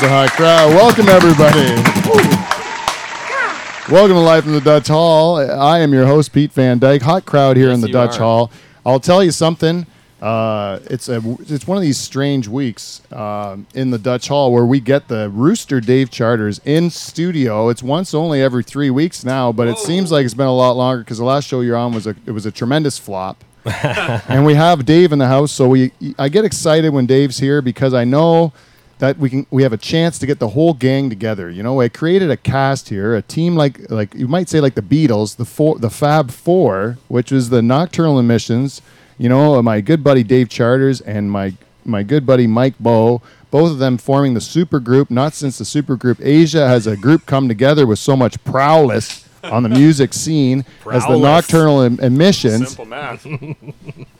There's the hot crowd. Welcome, everybody. Welcome to Life in the Dutch Hall. I am your host, Pete Van Dyke. Hot crowd here Yes, in the Dutch are. Hall. I'll tell you something. Uh, it's a it's one of these strange weeks uh, in the Dutch Hall where we get the Rooster Dave Charters in studio. It's once only every three weeks now, but it seems like it's been a lot longer because the last show you're on was a it was a tremendous flop. and we have Dave in the house, so we I get excited when Dave's here because I know that we can we have a chance to get the whole gang together. You know, I created a cast here, a team like like you might say like the Beatles, the four, the Fab Four, which was the Nocturnal Emissions. You know, my good buddy Dave Charters and my my good buddy Mike Bow, both of them forming the super group. Not since the super group Asia has a group come together with so much prowess on the music scene as the Nocturnal em- Emissions Simple math.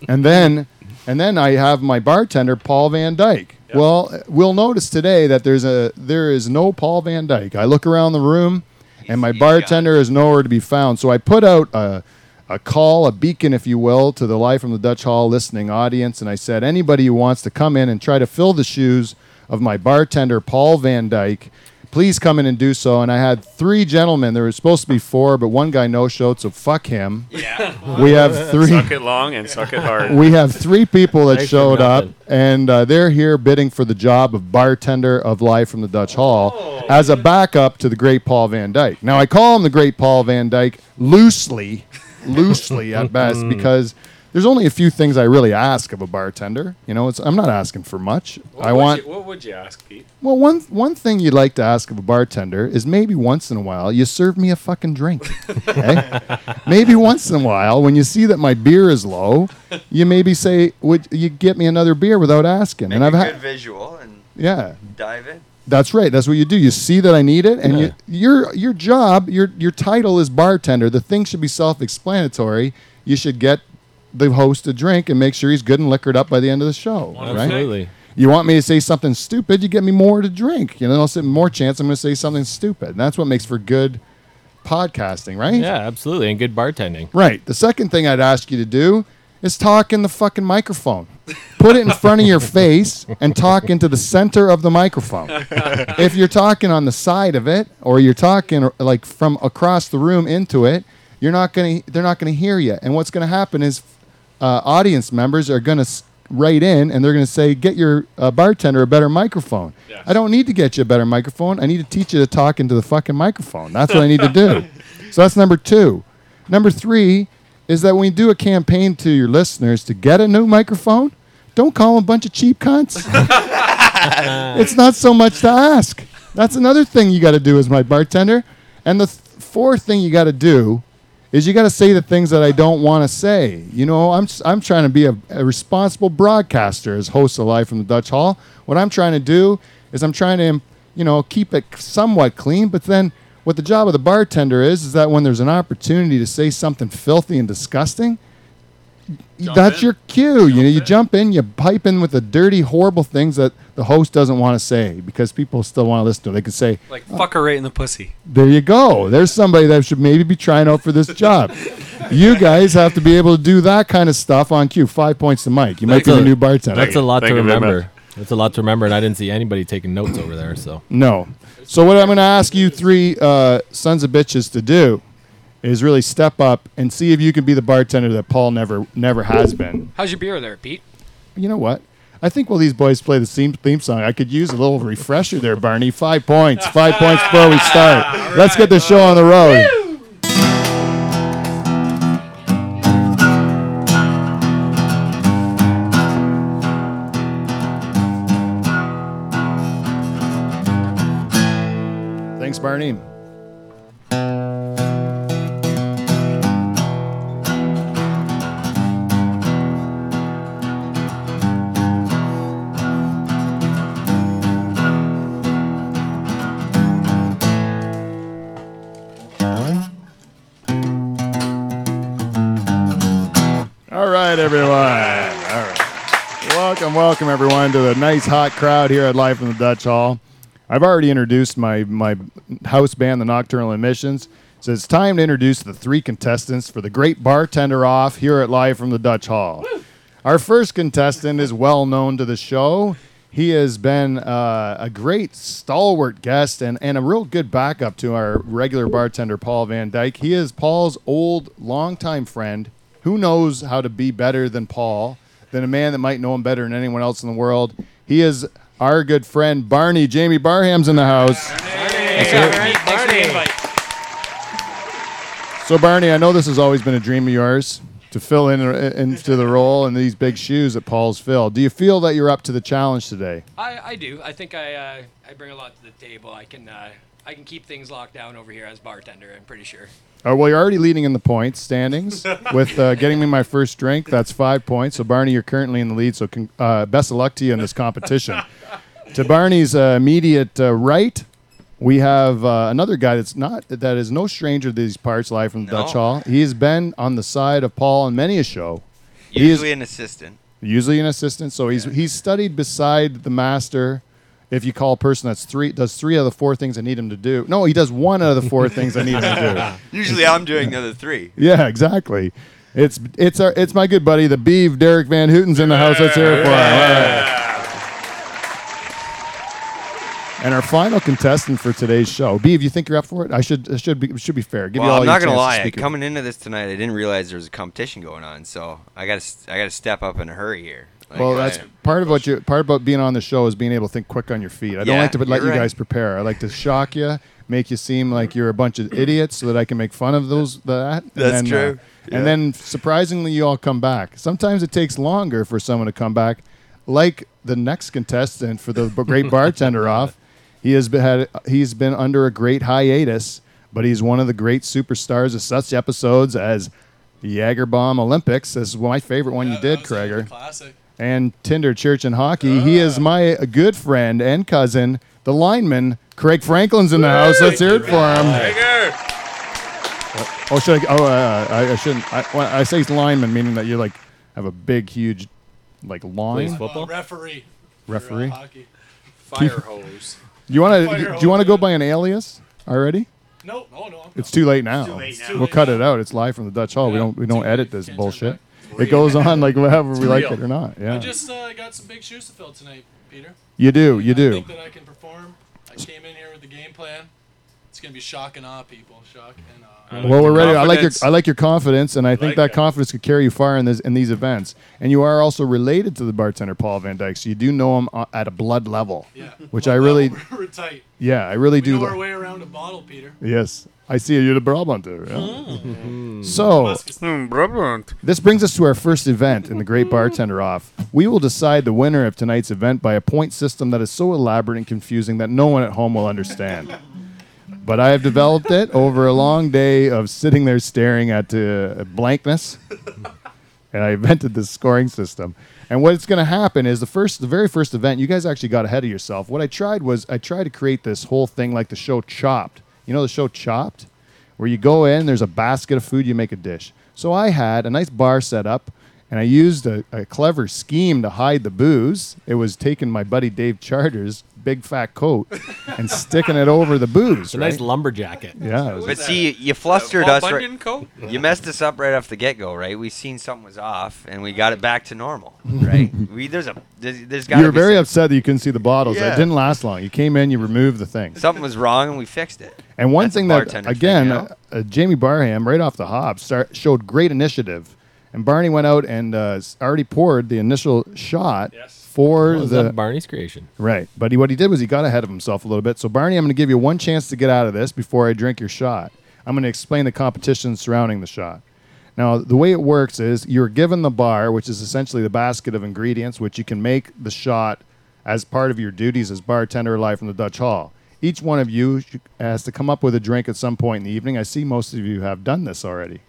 and then and then I have my bartender Paul Van Dyke. Well, we'll notice today that there's a there is no Paul Van Dyke. I look around the room, and my bartender is nowhere to be found. So I put out a a call, a beacon, if you will, to the live from the Dutch Hall listening audience, and I said anybody who wants to come in and try to fill the shoes of my bartender Paul Van Dyke. Please come in and do so. And I had three gentlemen. There was supposed to be four, but one guy no showed, so fuck him. Yeah. We have three suck it long and suck it hard. we have three people that Thanks for showed up, nothing. and uh, they're here bidding for the job of bartender of life from the Dutch Hall Oh. as a backup to the great Paul Van Dyke. Now, I call him the great Paul Van Dyke loosely, loosely at best, because there's only a few things I really ask of a bartender. You know, it's, I'm not asking for much. What I would want You, what would you ask, Pete? well, one one thing you'd like to ask of a bartender is maybe once in a while you serve me a fucking drink. Okay? maybe once in a while, when you see that my beer is low, you maybe say, "Would you get me another beer?" without asking. and I've had good visual and yeah, dive in. that's right. That's what you do. You see that I need it, and Yeah. you, your your job, your your title is bartender. The thing should be self-explanatory. You should get the host a drink and make sure he's good and liquored up by the end of the show. Right? Absolutely. You want me to say something stupid, you get me more to drink. You know, I'll say more chance I'm going to say something stupid. And that's what makes for good podcasting, right? Yeah, absolutely. And good bartending. Right. The second thing I'd ask you to do is talk in the fucking microphone. Put it in front of your face and talk into the center of the microphone. if you're talking on the side of it or you're talking like from across the room into it, you're not going to they're not going to hear you. And what's going to happen is uh, audience members are going to s- write in and they're going to say, "Get your uh, bartender a better microphone." Yes. I don't need to get you a better microphone. I need to teach you to talk into the fucking microphone. That's what I need to do. So that's number two. Number three is that when you do a campaign to your listeners to get a new microphone, don't call them a bunch of cheap cunts. it's not so much to ask. That's another thing you got to do as my bartender. And the th- fourth thing you got to do is you got to say the things that I don't want to say. You know, I'm I'm trying to be a, a responsible broadcaster as host of Live from the Dutch Hall. What I'm trying to do is I'm trying to, you know, keep it somewhat clean. But then what the job of the bartender is is that when there's an opportunity to say something filthy and disgusting, Jump that's in. your cue. you know, you in. jump in, you pipe in with the dirty, horrible things that the host doesn't want to say because people still want to listen to. it. They can say, Like fuck her right in the pussy. there you go. There's somebody that should maybe be trying out for this job. you guys have to be able to do that kind of stuff on cue. Five points to Mike. You might That's be the a- new bartender. That's a lot Thank to remember. That's a lot to remember, and I didn't see anybody taking notes over there. So No. So what I'm going to ask you three uh, sons of bitches to do is really step up and see if you can be the bartender that Paul never never has been. How's your beer there, Pete? You know what? I think while these boys play the theme, theme song, I could use a little refresher there, Barney. Five points. Five points before we start. Let's get the show on the road. Thanks, Barney. Right, everyone. All right. Welcome, welcome, everyone, to the nice hot crowd here at Live from the Dutch Hall. I've already introduced my, my house band, the Nocturnal Emissions. So it's time to introduce the three contestants for the Great Bartender Off here at Live from the Dutch Hall. Our first contestant is well known to the show. He has been uh, a great stalwart guest and, and a real good backup to our regular bartender, Paul Van Dyke. He is Paul's old, longtime friend. Who knows how to be better than Paul, than a man that might know him better than anyone else in the world? He is our good friend, Barney. Jamie Barham's in the house. Thanks for having me. Thanks for the invite. So, Barney, I know this has always been a dream of yours to fill in uh, into the role in these big shoes that Paul's filled. Do you feel that you're up to the challenge today? I, I do. I think I uh, I bring a lot to the table. I can uh, I can keep things locked down over here as bartender. I'm pretty sure. Uh, well, you're already leading in the points standings with uh, getting me my first drink. That's five points. So, Barney, you're currently in the lead. So, con- uh, best of luck to you in this competition. to Barney's uh, immediate uh, right, we have uh, another guy that's not that is no stranger to these parts, live from the No. Dutch Hall. He's been on the side of Paul on many a show. He is- Usually an assistant. usually an assistant. So he's he's studied beside the master. If you call a person that's three does three of the four things I need him to do. No, he does one out of the four things I need him to do. Usually I'm doing the other three. Yeah, exactly. It's it's our it's my good buddy the Beeve Derek Van Hooten's in the house. Let's hear it for him. And our final contestant for today's show, Beeve, you think you're up for it? I should it should be should be fair. Give you Well, all I'm not gonna chance to lie. Coming into this tonight, I didn't realize there was a competition going on, so I got to I got to step up in a hurry here. Like, Well, I- that's part of what you part about being on the show is being able to think quick on your feet. I don't Yeah, like to let you're right. guys prepare. I like to shock you, make you seem like you're a bunch of idiots, so that I can make fun of those that. That's then, true. uh, And then surprisingly, you all come back. Sometimes it takes longer for someone to come back, like the next contestant for the great bartender off. He has been had, he's been under a great hiatus, but he's one of the great superstars of such episodes as the Jagerbomb Olympics. This is my favorite one you did, Krager Classic. And Tinder Church and Hockey. He is my good friend and cousin, the lineman. Craig Franklin's in the house. Let's hear it for him. Oh, should I? Oh, uh, I, I shouldn't. I, when I say he's lineman, meaning that you like have a big, huge, like Plays line. football. Uh, referee. for, uh, Referee? hockey. Fire hose. You want to? Do you want to go by an alias already? No, no, no. I'm It's too late now. too late now. We'll Too cut late it out. It's live from the Dutch Hall. We don't. We don't edit late. this Can't turn bullshit. It goes on like however we like real. it or not. Yeah. I just uh, got some big shoes to fill tonight, Peter. You do. You I do. think that I can perform. I came in here with the game plan. It's gonna be shock and awe, people. Shock and awe. I Well, we're ready. I like your confidence. I like your confidence, and I think like that confidence could carry you far in this in these events. And you are also related to the bartender Paul Van Dyke, so you do know him uh, at a blood level. Yeah. Which Well, I really- we're tight. Yeah, I really We do. know our way around a bottle, Peter. yes, I see you're the problem too. yeah. Mm-hmm. So Musk is- brilliant. this brings us to our first event in the Great Bartender Off. We will decide the winner of tonight's event by a point system that is so elaborate and confusing that no one at home will understand. But I have developed it over a long day of sitting there staring at uh, blankness, and I invented this scoring system. And what's going to happen is the first, the very first event, you guys actually got ahead of yourself. What I tried was I tried to create this whole thing like the show Chopped. You know the show Chopped, where you go in, there's a basket of food, you make a dish. So I had a nice bar set up, and I used a, a clever scheme to hide the booze. It was taking my buddy Dave Charter's big fat coat and sticking it over the booze. It's a right? nice lumber jacket. yeah, it was- But see, you flustered Paul us. Right, coat? you messed us up right off the get go, right? We seen something was off, and we got it back to normal, right? we there's a there's, there's got you were very upset that you couldn't see the bottles. Yeah. It didn't last long. You came in, you removed the thing. something was wrong, and we fixed it. And one That's thing that, bartender thing, again, you know? uh, uh, Jamie Barham, right off the hop, start, showed great initiative. And Barney went out and uh, already poured the initial shot Yes. for Was the that Barney's creation? right. But he, what he did was he got ahead of himself a little bit. So Barney, I'm going to give you one chance to get out of this before I drink your shot. I'm going to explain the competition surrounding the shot. Now, the way it works is you're given the bar, which is essentially the basket of ingredients, which you can make the shot as part of your duties as bartender live from the Dutch Hall. Each one of you sh- has to come up with a drink at some point in the evening. I see most of you have done this already.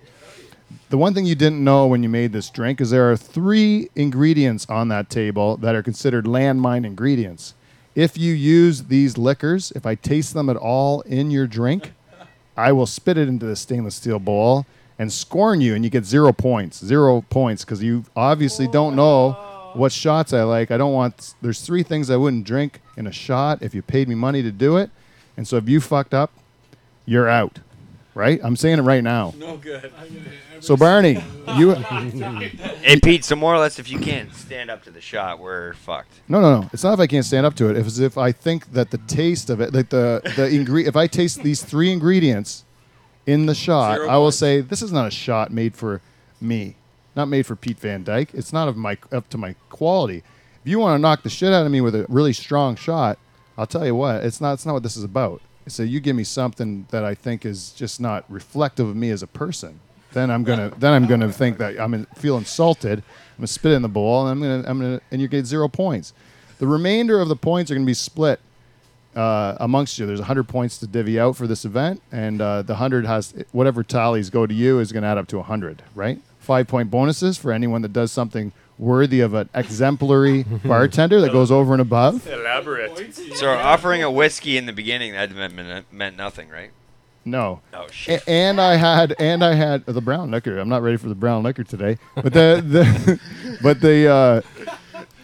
The one thing you didn't know when you made this drink is there are three ingredients on that table that are considered landmine ingredients. If you use these liquors, if I taste them at all in your drink, I will spit it into the stainless steel bowl and scorn you, and you get zero points. Zero points because you obviously don't know what shots I like. I don't want. There's three things I wouldn't drink in a shot if you paid me money to do it, and so if you fucked up, you're out. Right? I'm saying it right now. No good. So Barney, you Hey Pete, so more or less, if you can't stand up to the shot, we're fucked. no no no. It's not if I can't stand up to it. It's if I think that the taste of it, like the the ingre- if I taste these three ingredients in the shot, Zero I will points. say this is not a shot made for me, not made for Pete Van Dyke. It's not of my up to my quality. If you want to knock the shit out of me with a really strong shot, I'll tell you what. It's not. It's not what this is about. So you give me something that I think is just not reflective of me as a person. Then I'm gonna. then I'm gonna think that I'm in, feel insulted. I'm gonna spit in the bowl, and I'm gonna. I'm gonna. And you get zero points. The remainder of the points are gonna be split uh, amongst you. There's 100 points to divvy out for this event, and uh, the 100 has whatever tallies go to you is going to add up to 100, right? Five point bonuses for anyone that does something worthy of an exemplary bartender that goes over and above. Elaborate. So offering a whiskey in the beginning that meant, meant, meant nothing, right? No. Oh shit. A- and I had and I had the brown liquor. I'm not ready for the brown liquor today, but the, the but the uh,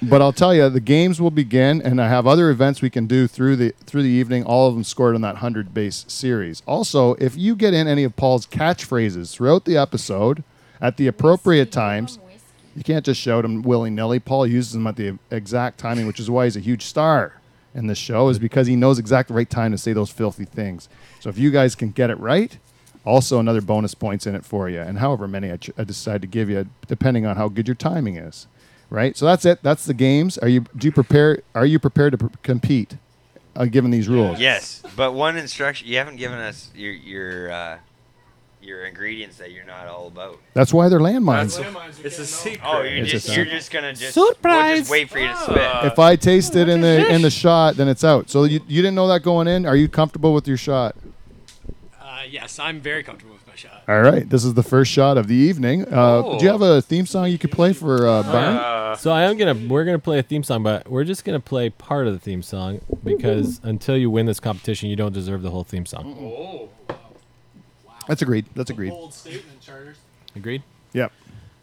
but I'll tell you the games will begin, and I have other events we can do through the through the evening. All of them scored on that hundred base series. Also, if you get in any of Paul's catchphrases throughout the episode at the appropriate times, you can't just shout them willy nilly. Paul uses them at the exact timing, which is why he's a huge star in this show, is because he knows exact right time to say those filthy things. So if you guys can get it right, also another bonus points in it for you, and however many I, ch- I decide to give you, depending on how good your timing is. Right. So that's it. That's the games. Are you do you prepare? Are you prepared to pr- compete, uh, given these rules? Yes, but one instruction you haven't given us your your uh, your ingredients that you're not all about. That's why they're landmines. It's a secret. Oh, you're It's a just you're secret. just gonna just we'll Surprise! just wait for you to spit. if I taste it in the in the shot, then it's out. So you, you didn't know that going in. Are you comfortable with your shot? Uh, yes, I'm very comfortable with my shot. All right, this is the first shot of the evening. Uh, Do you have a theme song you could play for uh, Barney? Uh, So I am gonna we're gonna play a theme song, but we're just gonna play part of the theme song because until you win this competition, you don't deserve the whole theme song. oh. That's agreed. That's agreed. Bold statement, Charters. Agreed. Yep.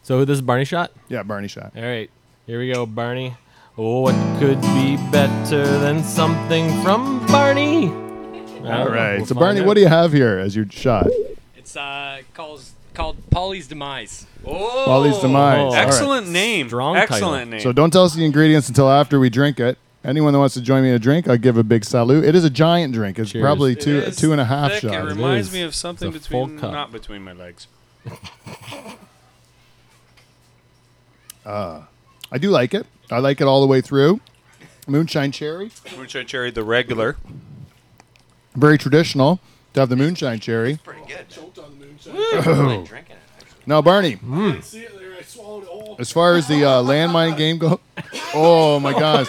So this is Barney shot. Yeah, Barney shot. All right, here we go, Barney. Oh, what could be better than something from Barney? All right. so Barney, what do you have here as your shot? It's uh, calls, called Polly's Demise. Oh. Polly's Demise. All right. Excellent name. Strong Excellent title. name. So don't tell us the ingredients until after we drink it. Anyone that wants to join me in a drink, I'll give a big salute. It is a giant drink. It's Cheers. probably two is two and a half thick. It reminds is. me of something It's a full between not between my legs. Uh, I do like it. I like it all the way through. Moonshine cherry, Moonshine cherry, the regular. very traditional to have the moonshine cherry. Pretty good. Choked on the moonshine. Really drinking it. Now, Barney, I as far as the uh, landmine game go, oh my gosh!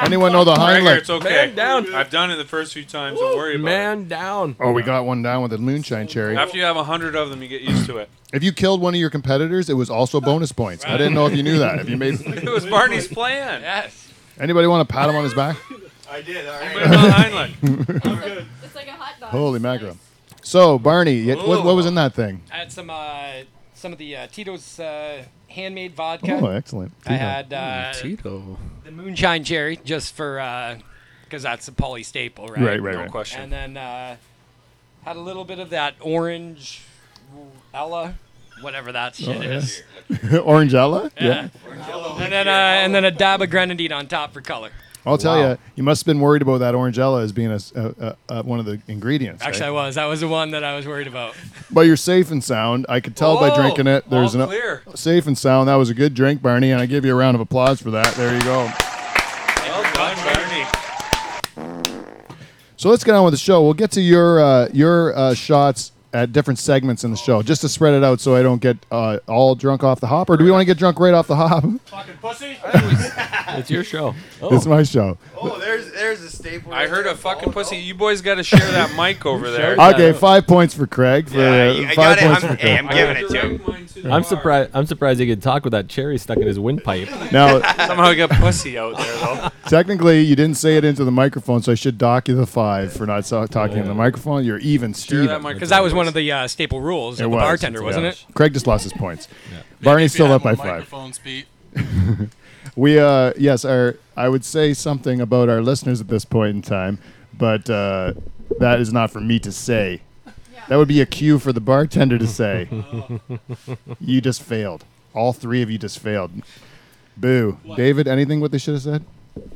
Anyone know the Right here, Heimlich? it's okay. Man down. I've done it the first few times. Don't worry about it. Man down. Oh, we got one down with the moonshine cherry. it. After you have a hundred of them, you get used to it. If you killed one of your competitors, it was also bonus points. I didn't know if you knew that. If you made It was Barney's plan. Yes. anybody want to pat him on his back? I did. All right. Put it on Heinlein. I'm good. It's like a hot dog. Holy mackerel! So, Barney, y- what, what was in that thing? I had some uh, some of the uh, Tito's uh, handmade vodka. Oh, excellent. I had uh, Tito. the moonshine cherry just for because that's a Polly staple, right? Right, right, No right. question. And then uh, had a little bit of that orange Ella, whatever that shit Oh, is. Orange Ella? Yeah. And then uh, and then a dab of grenadine on top for color. I'll tell you, you must have been worried about that Orange Ella as being a, a- a- one of the ingredients. Actually, I was. That was the one that I was worried about. But you're safe and sound. I could tell by Oh, drinking it. There's an clear. safe and sound. That was a good drink, Barney, and I give you a round of applause for that. There you go. Well done, Barney. So let's get on with the show. We'll get to your uh, your uh, shots at different segments in the show, just to spread it out so I don't get uh, all drunk off the hop. Or do we want to get drunk right off the hop? Fucking pussy. It's your show. Oh, It's my show. Oh, there's there's a staple. I heard a fucking pussy. You boys got to share that mic over there. Okay, five points for Craig. For, Yeah, uh, I- I five got it. points I'm- for hey, I'm giving it to him. I'm surprised. I'm surprised he could talk with that cherry stuck in his windpipe. Now, Somehow I got pussy out there though. technically, you didn't say it into the microphone, so I should dock you the five for not so- talking in the microphone. You're even, Share that Steven. mic. Because that was one of the uh, staple rules It of the was. bartender, wasn't Yeah. it? Craig just lost his points. Maybe Barney's still up by five. We uh yes, our I would say something about our listeners at this point in time, but uh, that is not for me to say. That would be a cue for the bartender to say, "You just failed. All three of you just failed." Boo, David. Anything what they should have said?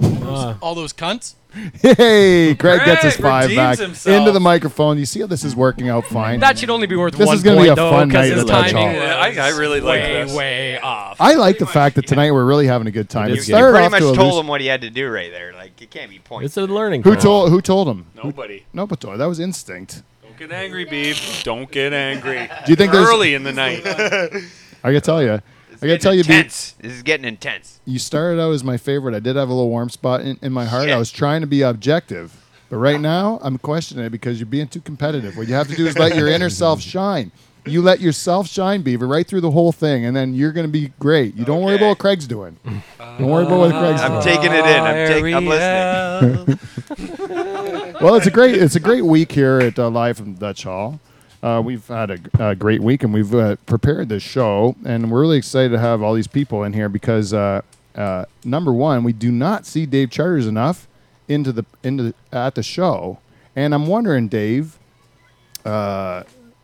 Uh, All those cunts. Hey, Craig gets his Craig five redeems back himself. into the microphone. You see how this is working out fine. That should only be worth This one is gonna be point, a though, fun 'cause night his at the timing Hall. Yeah, I, I really like way, this. way off. I like the fact that tonight we're really having a good time. It It is You started pretty off much to a told loose- him what he had to do right there. Like it can't be points. it's a learning. Who curve. told? Who told him? Nobody. No, but that was instinct. Don't get angry, Beeb. Don't get angry. Do you think there's? Early in the night. I gotta tell you, It's I gotta getting tell you, Beep, intense. This is getting intense. you started out as my favorite. I did have a little warm spot in, in my heart. I was trying to be objective, but right now I'm questioning it because you're being too competitive. What you have to do is let your inner self shine. You let yourself shine, Beaver, right through the whole thing, and then you're gonna be great. You don't worry about what Craig's doing. Don't worry about what Craig's doing. I'm taking it in. I'm, taking. I'm listening. well, it's a great it's a great week here at uh, live from Dutch Hall. Uh, we've had a, a great week, and we've uh, prepared this show, and we're really excited to have all these people in here because uh, uh, number one, we do not see Dave Charters enough into the into the, at the show, and I'm wondering, Dave, uh,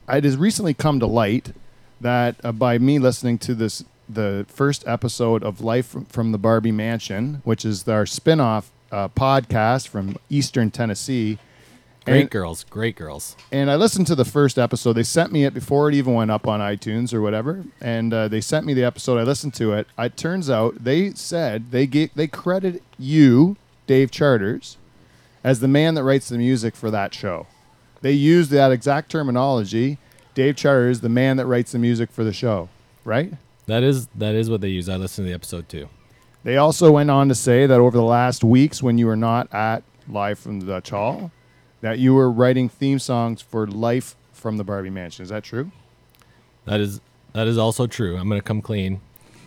it has recently come to light that uh, by me listening to this the first episode of Life from, the Barbie Mansion, which is our spin-off uh, podcast from Eastern Tennessee. Great And- girls, great girls. and I listened to the first episode. They sent me it before it even went up on iTunes or whatever, and uh, they sent me the episode. I listened to it. It turns out they said they gave they credit you, Dave Charters, as the man that writes the music for that show. They used that exact terminology. Dave Charters, the man that writes the music for the show, right? That is that is what they use. I listened to the episode too. They also went on to say that over the last weeks, when you were not at Live from the Dutch Hall, that you were writing theme songs for Life from the Barbie Mansion. Is that true? That is that is also true. I'm gonna come clean.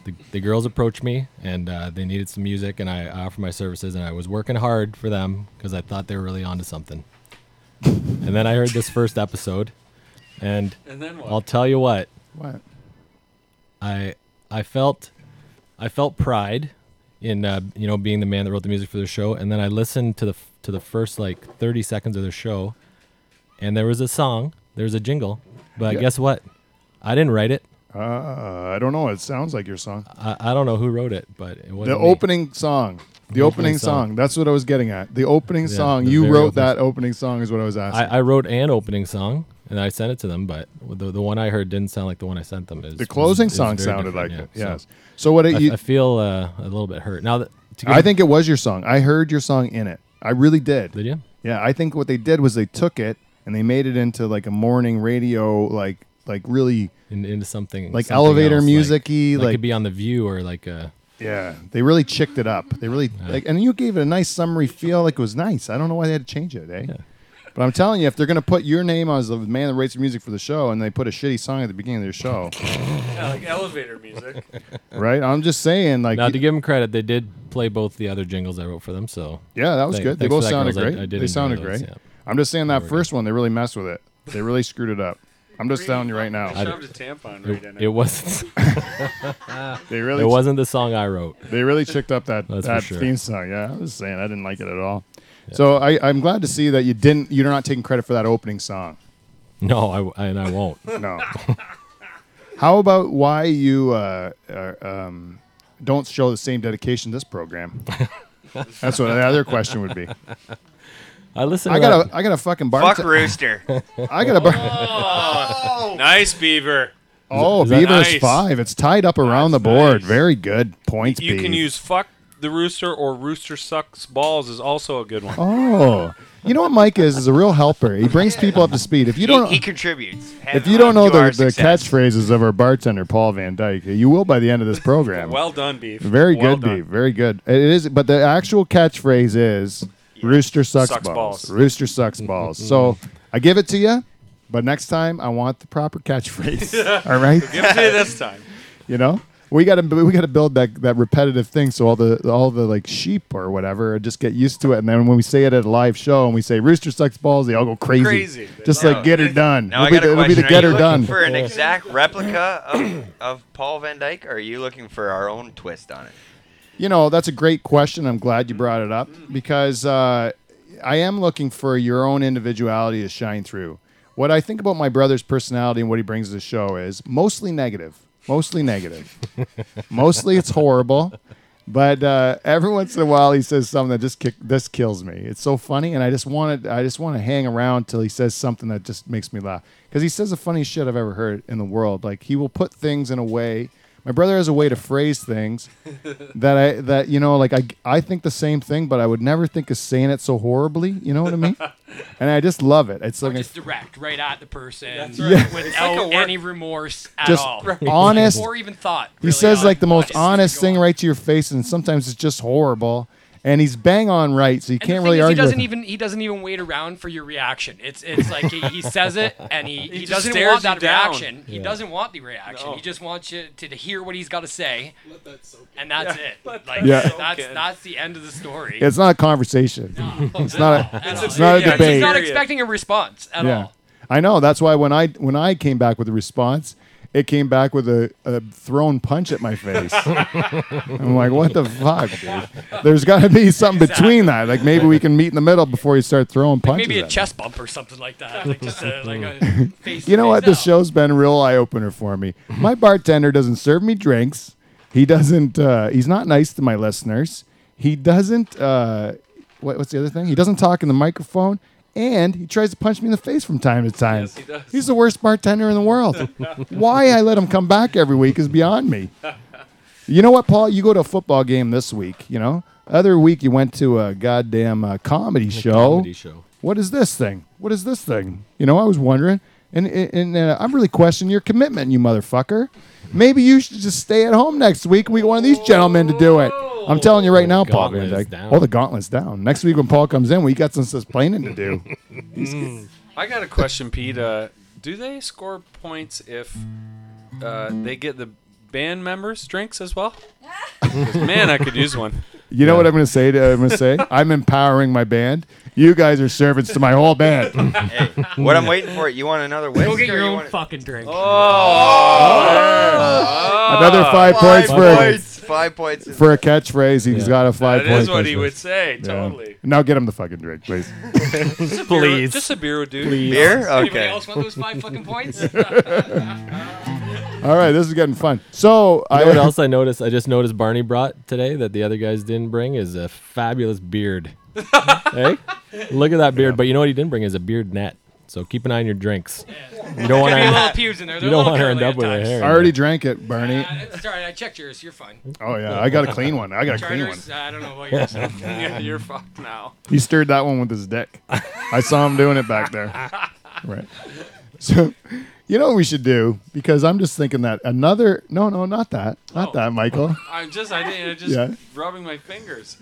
The, the girls approached me and uh, they needed some music, and I offered my services, and I was working hard for them because I thought they were really onto something. and then I heard this first episode, and And then what? I'll tell you what What? I I felt I felt pride in uh, you know being the man that wrote the music for the show, and then I listened to the f- to the first like 30 seconds of the show, and there was a song, there was a jingle, but Yeah. guess what? I didn't write it. Uh, I don't know. It sounds like your song. I, I don't know who wrote it, but it The me. opening song. The The opening opening song. song. That's what I was getting at. The opening Yeah, song. the You wrote opening that opening song is what I was asking. I, I wrote an opening song and I sent it to them, but the the one I heard didn't sound like the one I sent them. Is the closing is song sounded like different, it. Yes. So, what So it, I, you, I feel uh, a little bit hurt now. That I think it was your song. I heard your song in it. I really did. did you? Yeah, I think what they did was they took it and they made it into like a morning radio, like like really In, into something like something elevator else, music-y, like, like- could be on the View or like uh yeah. They really chicked it up. They really like, and you gave it a nice summery feel. Like it was nice. I don't know why they had to change it, eh? Yeah. But I'm telling you, if they're gonna put your name as the man that writes the music for the show, and they put a shitty song at the beginning of their show, Yeah, like elevator music. right? I'm just saying, like, now to give them credit, they did play both the other jingles I wrote for them. So yeah, that was Thank- good. They thanks both for that, sounded girls. I- great. I did they enjoy sounded those, great. yeah. I'm just saying that They were first one, they really messed with it. They really screwed it up. I'm just telling you right now. I- Shoved a tampon right it, in it it. wasn't They really, it wasn't the song I wrote. they really chicked up that That's for that sure. theme song. Yeah, I was saying I didn't like it at all. So I, I'm glad to see that you didn't. You're not taking credit for that opening song. No, I, and I won't. No. How about why you uh, uh, um, don't show the same dedication to this program? That's what the other question would be. I listen. To I that- got a I got a fucking bar. Fuck Rooster. I got a bar. Oh, Nice beaver. Oh, Beaver is that- Beaver's Nice. five. It's tied up around That's the board. nice. Very good points. You can use fuck the rooster or rooster sucks balls is also a good one. Oh, you know what Mike is? Is a real helper. He brings people up to speed. If you don't, he, he contributes. if you don't know the, the catchphrases of our bartender Paul Van Dyke, you will by the end of this program. Well done, beef. Very well good, done. Beef. Very good. It is, but the actual catchphrase is "Rooster sucks, Sucks balls. balls. Rooster sucks balls." So I give it to you, but next time I want the proper catchphrase. All right, Give it to you this time. you know we got to we got to build that that repetitive thing so all the all the like sheep or whatever just get used to it, and then when we say it at a live show and we say "Rooster sucks balls," they all go crazy, Crazy. just Now- like get her done. Now it'll I got be the, a it'll be question. the get are her you done. looking for an exact replica of, of Paul Van Dyke, or are you looking for our own twist on it? You know, that's a great question. I'm glad you brought it up because uh, I am looking for your own individuality to shine through. what I think about my brother's personality and what he brings to the show is mostly negative. Mostly negative. mostly it's horrible. But uh, every once in a while, he says something that just kick, this kills me. It's so funny, and I just want to I just want to hang around till he says something that just makes me laugh because he says the funniest shit I've ever heard in the world. Like he will put things in a way. My brother has a way to phrase things that I that you know like I I think the same thing, but I would never think of saying it so horribly. You know what I mean? and I just love it. It's Or like just direct, right at the person, That's right. Yeah. without like any remorse at Just all, honest. or even thought. He says on like the most honest thing right to your face, and sometimes it's just horrible. And he's bang on right, so you And can't really is, argue. He doesn't with him. even he doesn't even wait around for your reaction. It's it's like he, he says it and he, he, just doesn't want you that down. reaction. He Yeah. doesn't want the reaction. No. He just wants you to, to hear what he's got to say, Let that soak and that's Yeah, it. let Like that Yeah. that's in. that's the end of the story. It's not a conversation. No. It's not a. It's It's a not a debate. He's not expecting a response at yeah, all. I know. That's why when I when I came back with a response, it came back with a, a thrown punch at my face. I'm like, what the fuck, dude? There's got to be something between that. Like maybe we can meet in the middle before you start throwing punches. Maybe a at chest bump or something like that. Like just a, like a face. You know what? face This show's been a real eye opener for me. My bartender doesn't serve me drinks. He doesn't. Uh, he's not nice to my listeners. He doesn't. Uh, what, what's the other thing? He doesn't talk in the microphone, and he tries to punch me in the face from time to time. Yes, he does. He's the worst bartender in the world. Why I let him come back every week is beyond me. You know what, Paul? You go to a football game this week. You know, other week you went to a goddamn uh, comedy show Comedy show. what is this thing? What is this thing? You know, I was wondering, and and uh, I'm really questioning your commitment, you motherfucker. Maybe you should just stay at home next week. We get one of these gentlemen to do it. I'm telling you right now, Paul Van Gauntlet is Dyke. down. Oh, the gauntlet's down. Next week when Paul comes in, we got some explaining to do. I got a question, Pete. Uh, do they score points if uh, they get the band members drinks as well? 'Cause, man, I could use one. You know what I'm going to say? To, I'm going to say I'm empowering my band. You guys are servants to my whole band. Hey, what I'm waiting for? You want another whiskey? Go get or your you own want- fucking drink. Another five points Five for points. Five points. is- for a catchphrase. He's Yeah. got a five That point. is what he catchphrase. would say. Yeah. Totally. Now get him the fucking drink, please. Just a beer, Please. Just a beer would do. Beer? Anybody Okay. else want those five fucking points? All right, this is getting fun. So You I know what else I noticed? I just noticed Barney brought today that the other guys didn't bring is a fabulous beard. hey, look at that beard! But you know what he didn't bring is a beard net. So keep an eye on your drinks. You don't want Could be to. little pubes in there. You They're don't a little want to end up with a times. hair. I already drank it, Bernie. Uh, it's all right. I checked yours. You're fine. Oh yeah, I got a clean one. I got a clean one. Charters, I don't know about yours. yeah, you're fucked now. He stirred that one with his dick. I saw him doing it back there. Right. So, you know what we should do? Because I'm just thinking that another. No, no, not that. Not Oh. that, Michael. I'm just, I didn't, I just Yeah. rubbing my fingers.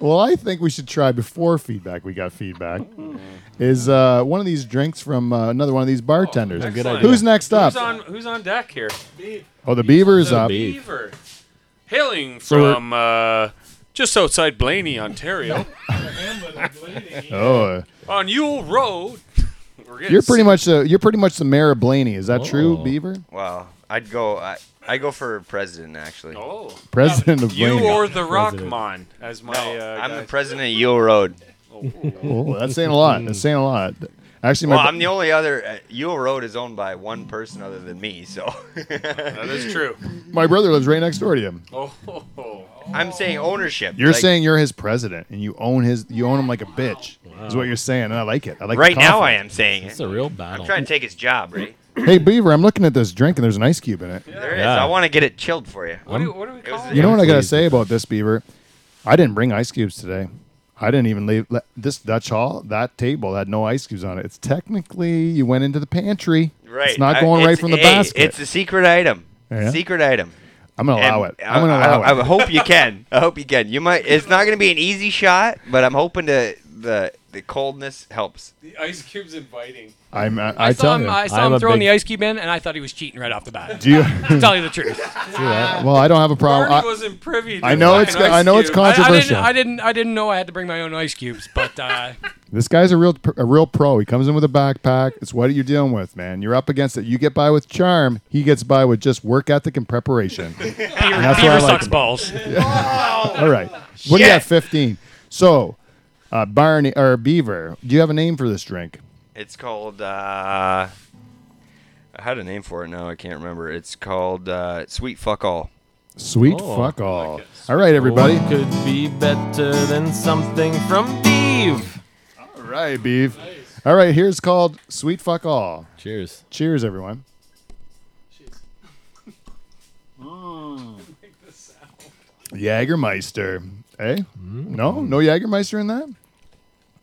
Well, I think we should try before feedback. We got feedback. Is uh, one of these drinks from uh, another one of these bartenders? good idea. Who's next up? Who's on, who's on deck here? Oh, the Beaver is up. Beaver. Beaver. Hailing from uh, just outside Blaney, Ontario, Oh, on Yule Road. We're getting you're pretty sick. much the you're pretty much the mayor of Blaney. Is that true, Oh. Beaver? Wow. I'd go. I I go for president actually. Oh, President of you Blaney. or the President. Rockmon, as my. No, uh, I'm the president of Yule Road. Oh, that's saying a lot. That's saying a lot. Actually, Well, br- I'm the only other. Uh, Yule Road is owned by one person other than me, so That is true. my brother lives right next door to him. Oh, oh, oh. I'm saying ownership. You're Like, saying you're his president and you own his you own him like a bitch. Is what you're saying, and I like it. I like right now I am saying It's it. a real battle. I'm trying to take his job, right? Hey Beaver, I'm looking at this drink and there's an ice cube in it. There is. Yeah. I want to get it chilled for you. What, do, what do we It You know what I gotta say about this Beaver? I didn't bring ice cubes today. I didn't even leave le- this Dutch Hall. That table had no ice cubes on it. It's technically you went into the pantry. Right. It's not I- going right it's- from the hey, basket. It's a secret item. Yeah? Secret item. I'm gonna allow And it. I'm gonna I, allow I, it. I hope you can. I hope you can. You might. It's not going to be an easy shot, but I'm hoping to the the coldness helps. The ice cube's inviting. I'm, I, I, I saw tell him. you. I saw I'm him throwing big- the ice cube in, and I thought he was cheating right off the bat. Do you? to tell you the truth. well, I don't have a problem. Barney I, wasn't privy. To I know it's ice I know it's cube. I, I didn't. controversial. I didn't. I didn't know I had to bring my own ice cubes, but uh, This guy's a real a real pro. He comes in with a backpack. It's what you're dealing with, man. You're up against it. You get by with charm. He gets by with just work ethic and preparation. Beaver, that's what I Beaver like sucks about balls. All right. What do you Shit. got? 15. So, uh, Barney or Beaver, do you have a name for this drink? It's called. Uh, I had a name for it now. I can't remember. It's called uh, Sweet Fuck All. Sweet Oh, fuck all. All right, everybody. What could be better than something from Beeve? All right, beef. All right, here's called Sweet Fuck All. Cheers. Cheers, everyone. Jägermeister. Eh? No? No Jägermeister in that?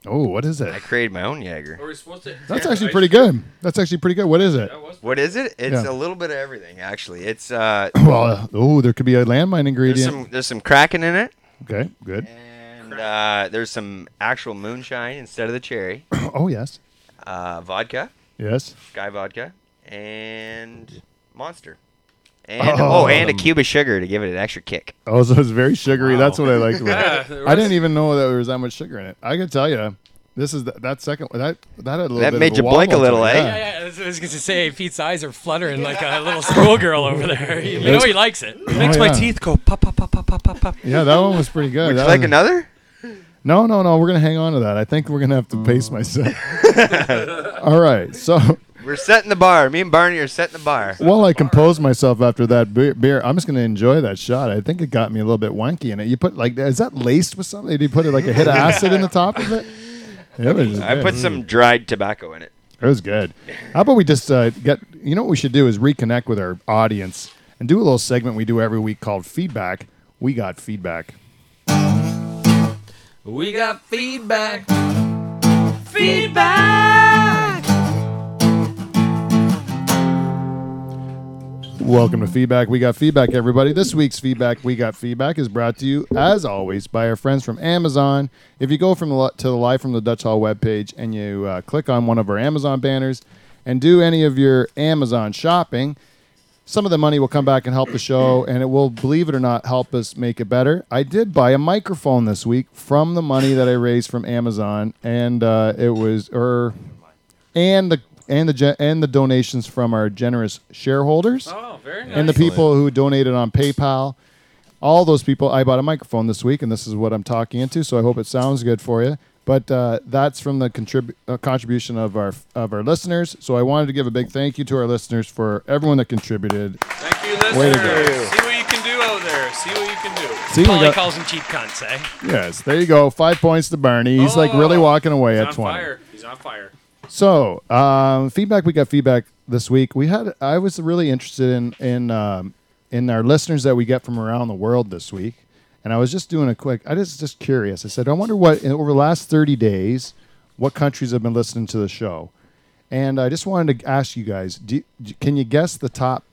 Oh, what is it? I created my own Jaeger. Are we supposed to? That's actually pretty good. That's actually pretty good. What is it? That was What is it? It's Yeah. a little bit of everything, actually. It's uh, Well, oh, there could be a landmine there's ingredient. some there's some Kraken in it, Okay, good. and uh, there's some actual moonshine instead of the cherry. Oh, yes. Uh, vodka, Yes. Skyy vodka, and Monster. And Oh. oh, and a cube of sugar to give it an extra kick. Oh, so it's very sugary. That's what I like. Yeah, it. I didn't even know that there was that much sugar in it. I can tell you, this is the, that second that that had a little That bit made of you blink a little, eh? yeah. Yeah, yeah, I was, gonna say Pete's eyes are fluttering like a little schoolgirl over there. You know he likes it. It makes Oh, my teeth go pop, pop, pop, pop, pop, pop, pop. Yeah, that one was pretty good. Would you like was- another? No, no, no. We're gonna hang on to that. I think we're gonna have to pace myself. All right. So We're setting the bar. Me and Barney are setting the bar. while I compose myself after that beer, beer, I'm just gonna enjoy that shot. I think it got me a little bit wanky in it. You put like, is that laced with something? Did you put it like a hit of acid in the top of it? It was I good. put some dried tobacco in it. It was good. How about we just uh, get? You know what we should do is reconnect with our audience and do a little segment we do every week called feedback. We got feedback. We got feedback. feedback. Welcome to Feedback. We got feedback, everybody. This week's Feedback, We Got Feedback is brought to you, as always, by our friends from Amazon. If you go from the, to the Live from the Dutch Hall webpage and you uh, click on one of our Amazon banners and do any of your Amazon shopping, some of the money will come back and help the show, and it will, believe it or not, help us make it better. I did buy a microphone this week from the money that I raised from Amazon, and uh, it was, or, and the and the ge- and the donations from our generous shareholders Oh, very nice. and the people who donated on PayPal. All those people, I bought a microphone this week, and this is what I'm talking into. So I hope it sounds good for you. But uh, that's from the contrib- uh, contribution of our of our listeners. So I wanted to give a big thank you to our listeners for everyone that contributed. Thank you, Way to listeners. go. See what you can do out there. See what you can do. See, we Polly got, calls them cheap cunts, eh? yes, there you go. Five points to Barney. He's like really Oh, walking away He's at on 20. fire. He's on fire. So, um, feedback. We got feedback this week. We had. I was really interested in in um, in our listeners that we get from around the world this week, and I was just doing a quick. I just just curious. I said, I wonder what in, over the last thirty days, what countries have been listening to the show, and I just wanted to ask you guys. Do, can you guess the top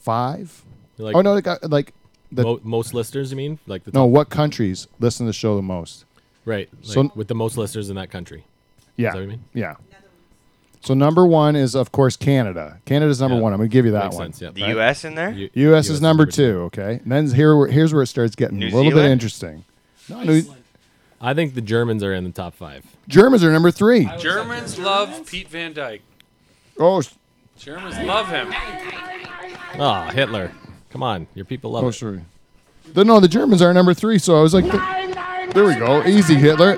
five? Like, oh no, like, uh, like the mo- most listeners, you mean? Like the no. What countries listen to the show the most? right? Like So- with the most listeners in that country. Yeah. that what you mean? Yeah. So number one is of course Canada. Canada's number Yeah. one. I'm gonna give you that Makes one. sense. Yeah. The U.S. in there? U- U.S. is number two. Okay, and then here here's where it starts getting New a little bit Zealand? interesting. No, New- I think the Germans are in the top five. Germans are number three. Germans love Pete Van Dyke. Oh, s- Germans love him. Ah, Hitler. Come on, your people love oh, it. sorry. The, no, the Germans are number three. So I was like, there we go, easy Hitler.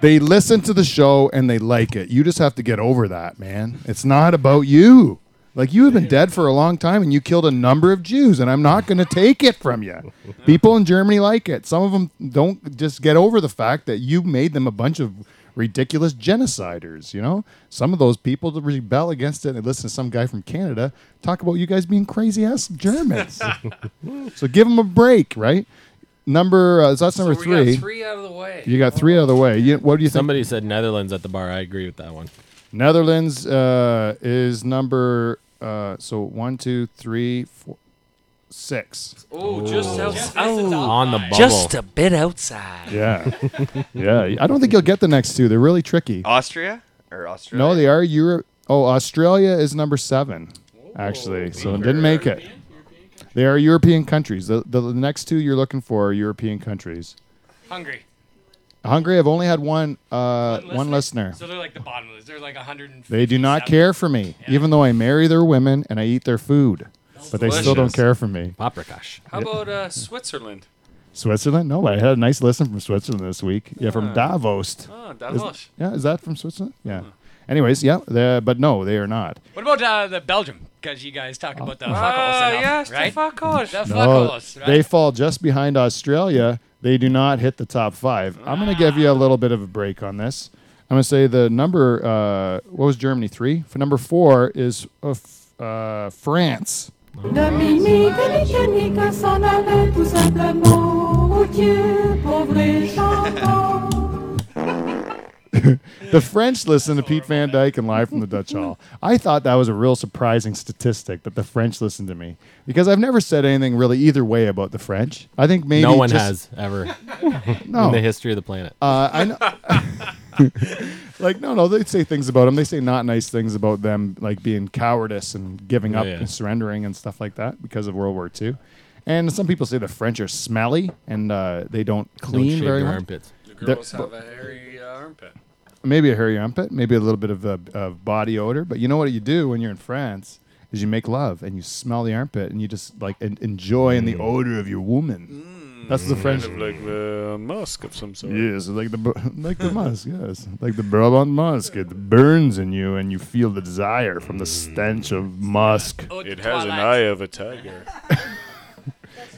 They listen to the show and they like it. You just have to get over that, man. It's not about you. Like you have been dead for a long time and you killed a number of Jews, and I'm not going to take it from you. People in Germany like it. Some of them don't just get over the fact that you made them a bunch of ridiculous genociders. You know, some of those people that rebel against it and listen to some guy from Canada talk about you guys being crazy ass Germans. so give them a break, right? Number uh, so that's number so we three. got three out of the way. You got three out of the way. You, what do you think? Somebody said Netherlands at the bar. I agree with that one. Netherlands uh, is number uh, so one, two, three, four, six. Oh, just outside. On the bubble. Just a bit outside. Yeah, yeah. I don't think you'll get the next two. They're really tricky. Austria or Australia? No, they are Europe. Oh, Australia is number seven, actually. So it didn't make it. They are European countries. The, the, the next two you're looking for are European countries. Hungry. Hungary, I've only had one uh, one listener. So they're like the bottom list. They're like 150. They do not care for me, even though I marry their women and I eat their food. But they still don't care for me. Paprikash. How about uh, Switzerland? Switzerland? No, I had a nice listen from Switzerland this week. Yeah, from Davos. Oh, Is- yeah, is that from Switzerland? Yeah. Anyways, yeah, but no, they are not. What about uh, the Belgium? Because you guys talk about the Uh, fuckholes enough, yes, right? the fuckholes. The No, fuckholes, right? they fall just behind Australia. They do not hit the top five. I'm going to give you a little bit of a break on this. I'm going to say the number. Uh, what was Germany three? For number four is uh, f- uh, France. The French listen to Pete Van Dyke and Live from the Dutch Hall. I thought that was a real surprising statistic that the French listen to me because I've never said anything really either way about the French. I think maybe no one just- has ever No, in the history of the planet. Uh, I know. like no, no, they say things about them. They say not nice things about them, like being cowardice and giving up yeah. and surrendering and stuff like that because of World War II. And some people say the French are smelly and uh, they don't Don't clean shave very your well. armpits. The girls have a hairy uh, armpit. Maybe a hairy armpit, maybe a little bit of, uh, of body odor. But you know what you do when you're in France is you make love and you smell the armpit and you just like en- enjoy in the mm. odor of your woman. Mm. That's the mm. French. Kind of like the musk of some sort. Yes, like the bu- like the musk. Yes, like the Brabant musk. It burns in you, and you feel the desire from the stench of musk. Oh, It has an eye of a tiger. Dutch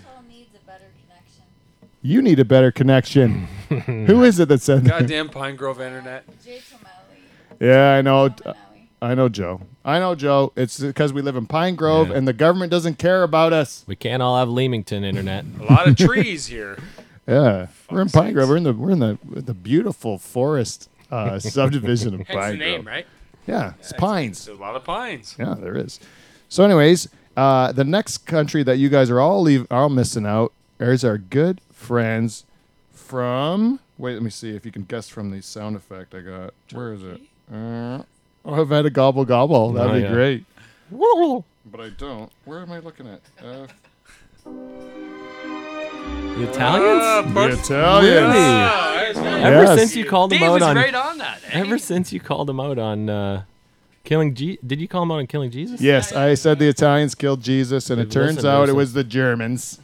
Hall needs a better connection. You need a better connection. Who is it that said that? Goddamn Pine Grove internet. Jay Tomali. Yeah, I know. I know Joe. I know Joe. It's because we live in Pine Grove, Yeah. and the government doesn't care about us. We can't all have Leamington internet. A lot of trees here. Yeah, we're in Pine sakes. Grove. We're in the we're in the the beautiful forest uh, subdivision of Hence Pine the name, Grove. right? Yeah, it's pines. There's a lot of pines. Yeah, there is. So, anyways, uh, the next country that you guys are all leave, are all missing out is our good friends from. Wait, let me see if you can guess from the sound effect I got. Where is it? Uh, oh, I've had a gobble gobble. That'd Oh, be yeah. great. But I don't. Where am I looking at? Uh, The Italians? the Italians. Really? Ever Yes. since you called them out was on, right on that. eh? ever since you called them out on uh, killing G, did you call them out on killing Jesus? Yes, I said the Italians killed Jesus, and it Listen, turns out it was the Germans.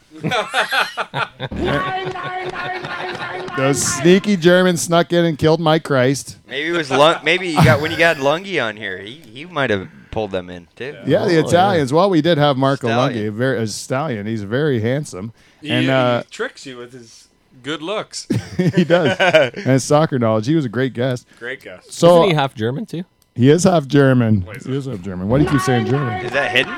Those sneaky Germans snuck in and killed my Christ. Maybe it was Lung- maybe you got when you got Lungi on here, he, he might have pulled them in too. Yeah, the Italians. Well, we did have Marco Stallion. Lungi, a very a stallion. He's very handsome, He, and uh, he tricks you with his good looks. he does, and his soccer knowledge. He was a great guest. Great guess. So Isn't he half German too? he is half German. He is half German. Why do you keep saying German? Is that hidden?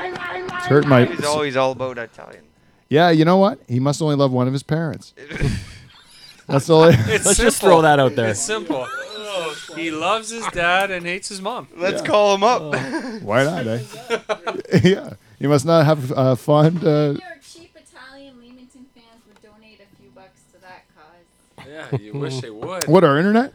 It's hurt my. He's always all about Italian. Yeah, you know what? He must only love one of his parents. That's all. I- It's Let's just simple. throw that out there. It's simple. He loves his dad and hates his mom. Let's call him up. Why not? Eh? yeah, you must not have uh, fond. Uh, Your cheap Italian Leamington fans would donate a few bucks to that cause. Yeah, you wish they would. what our internet?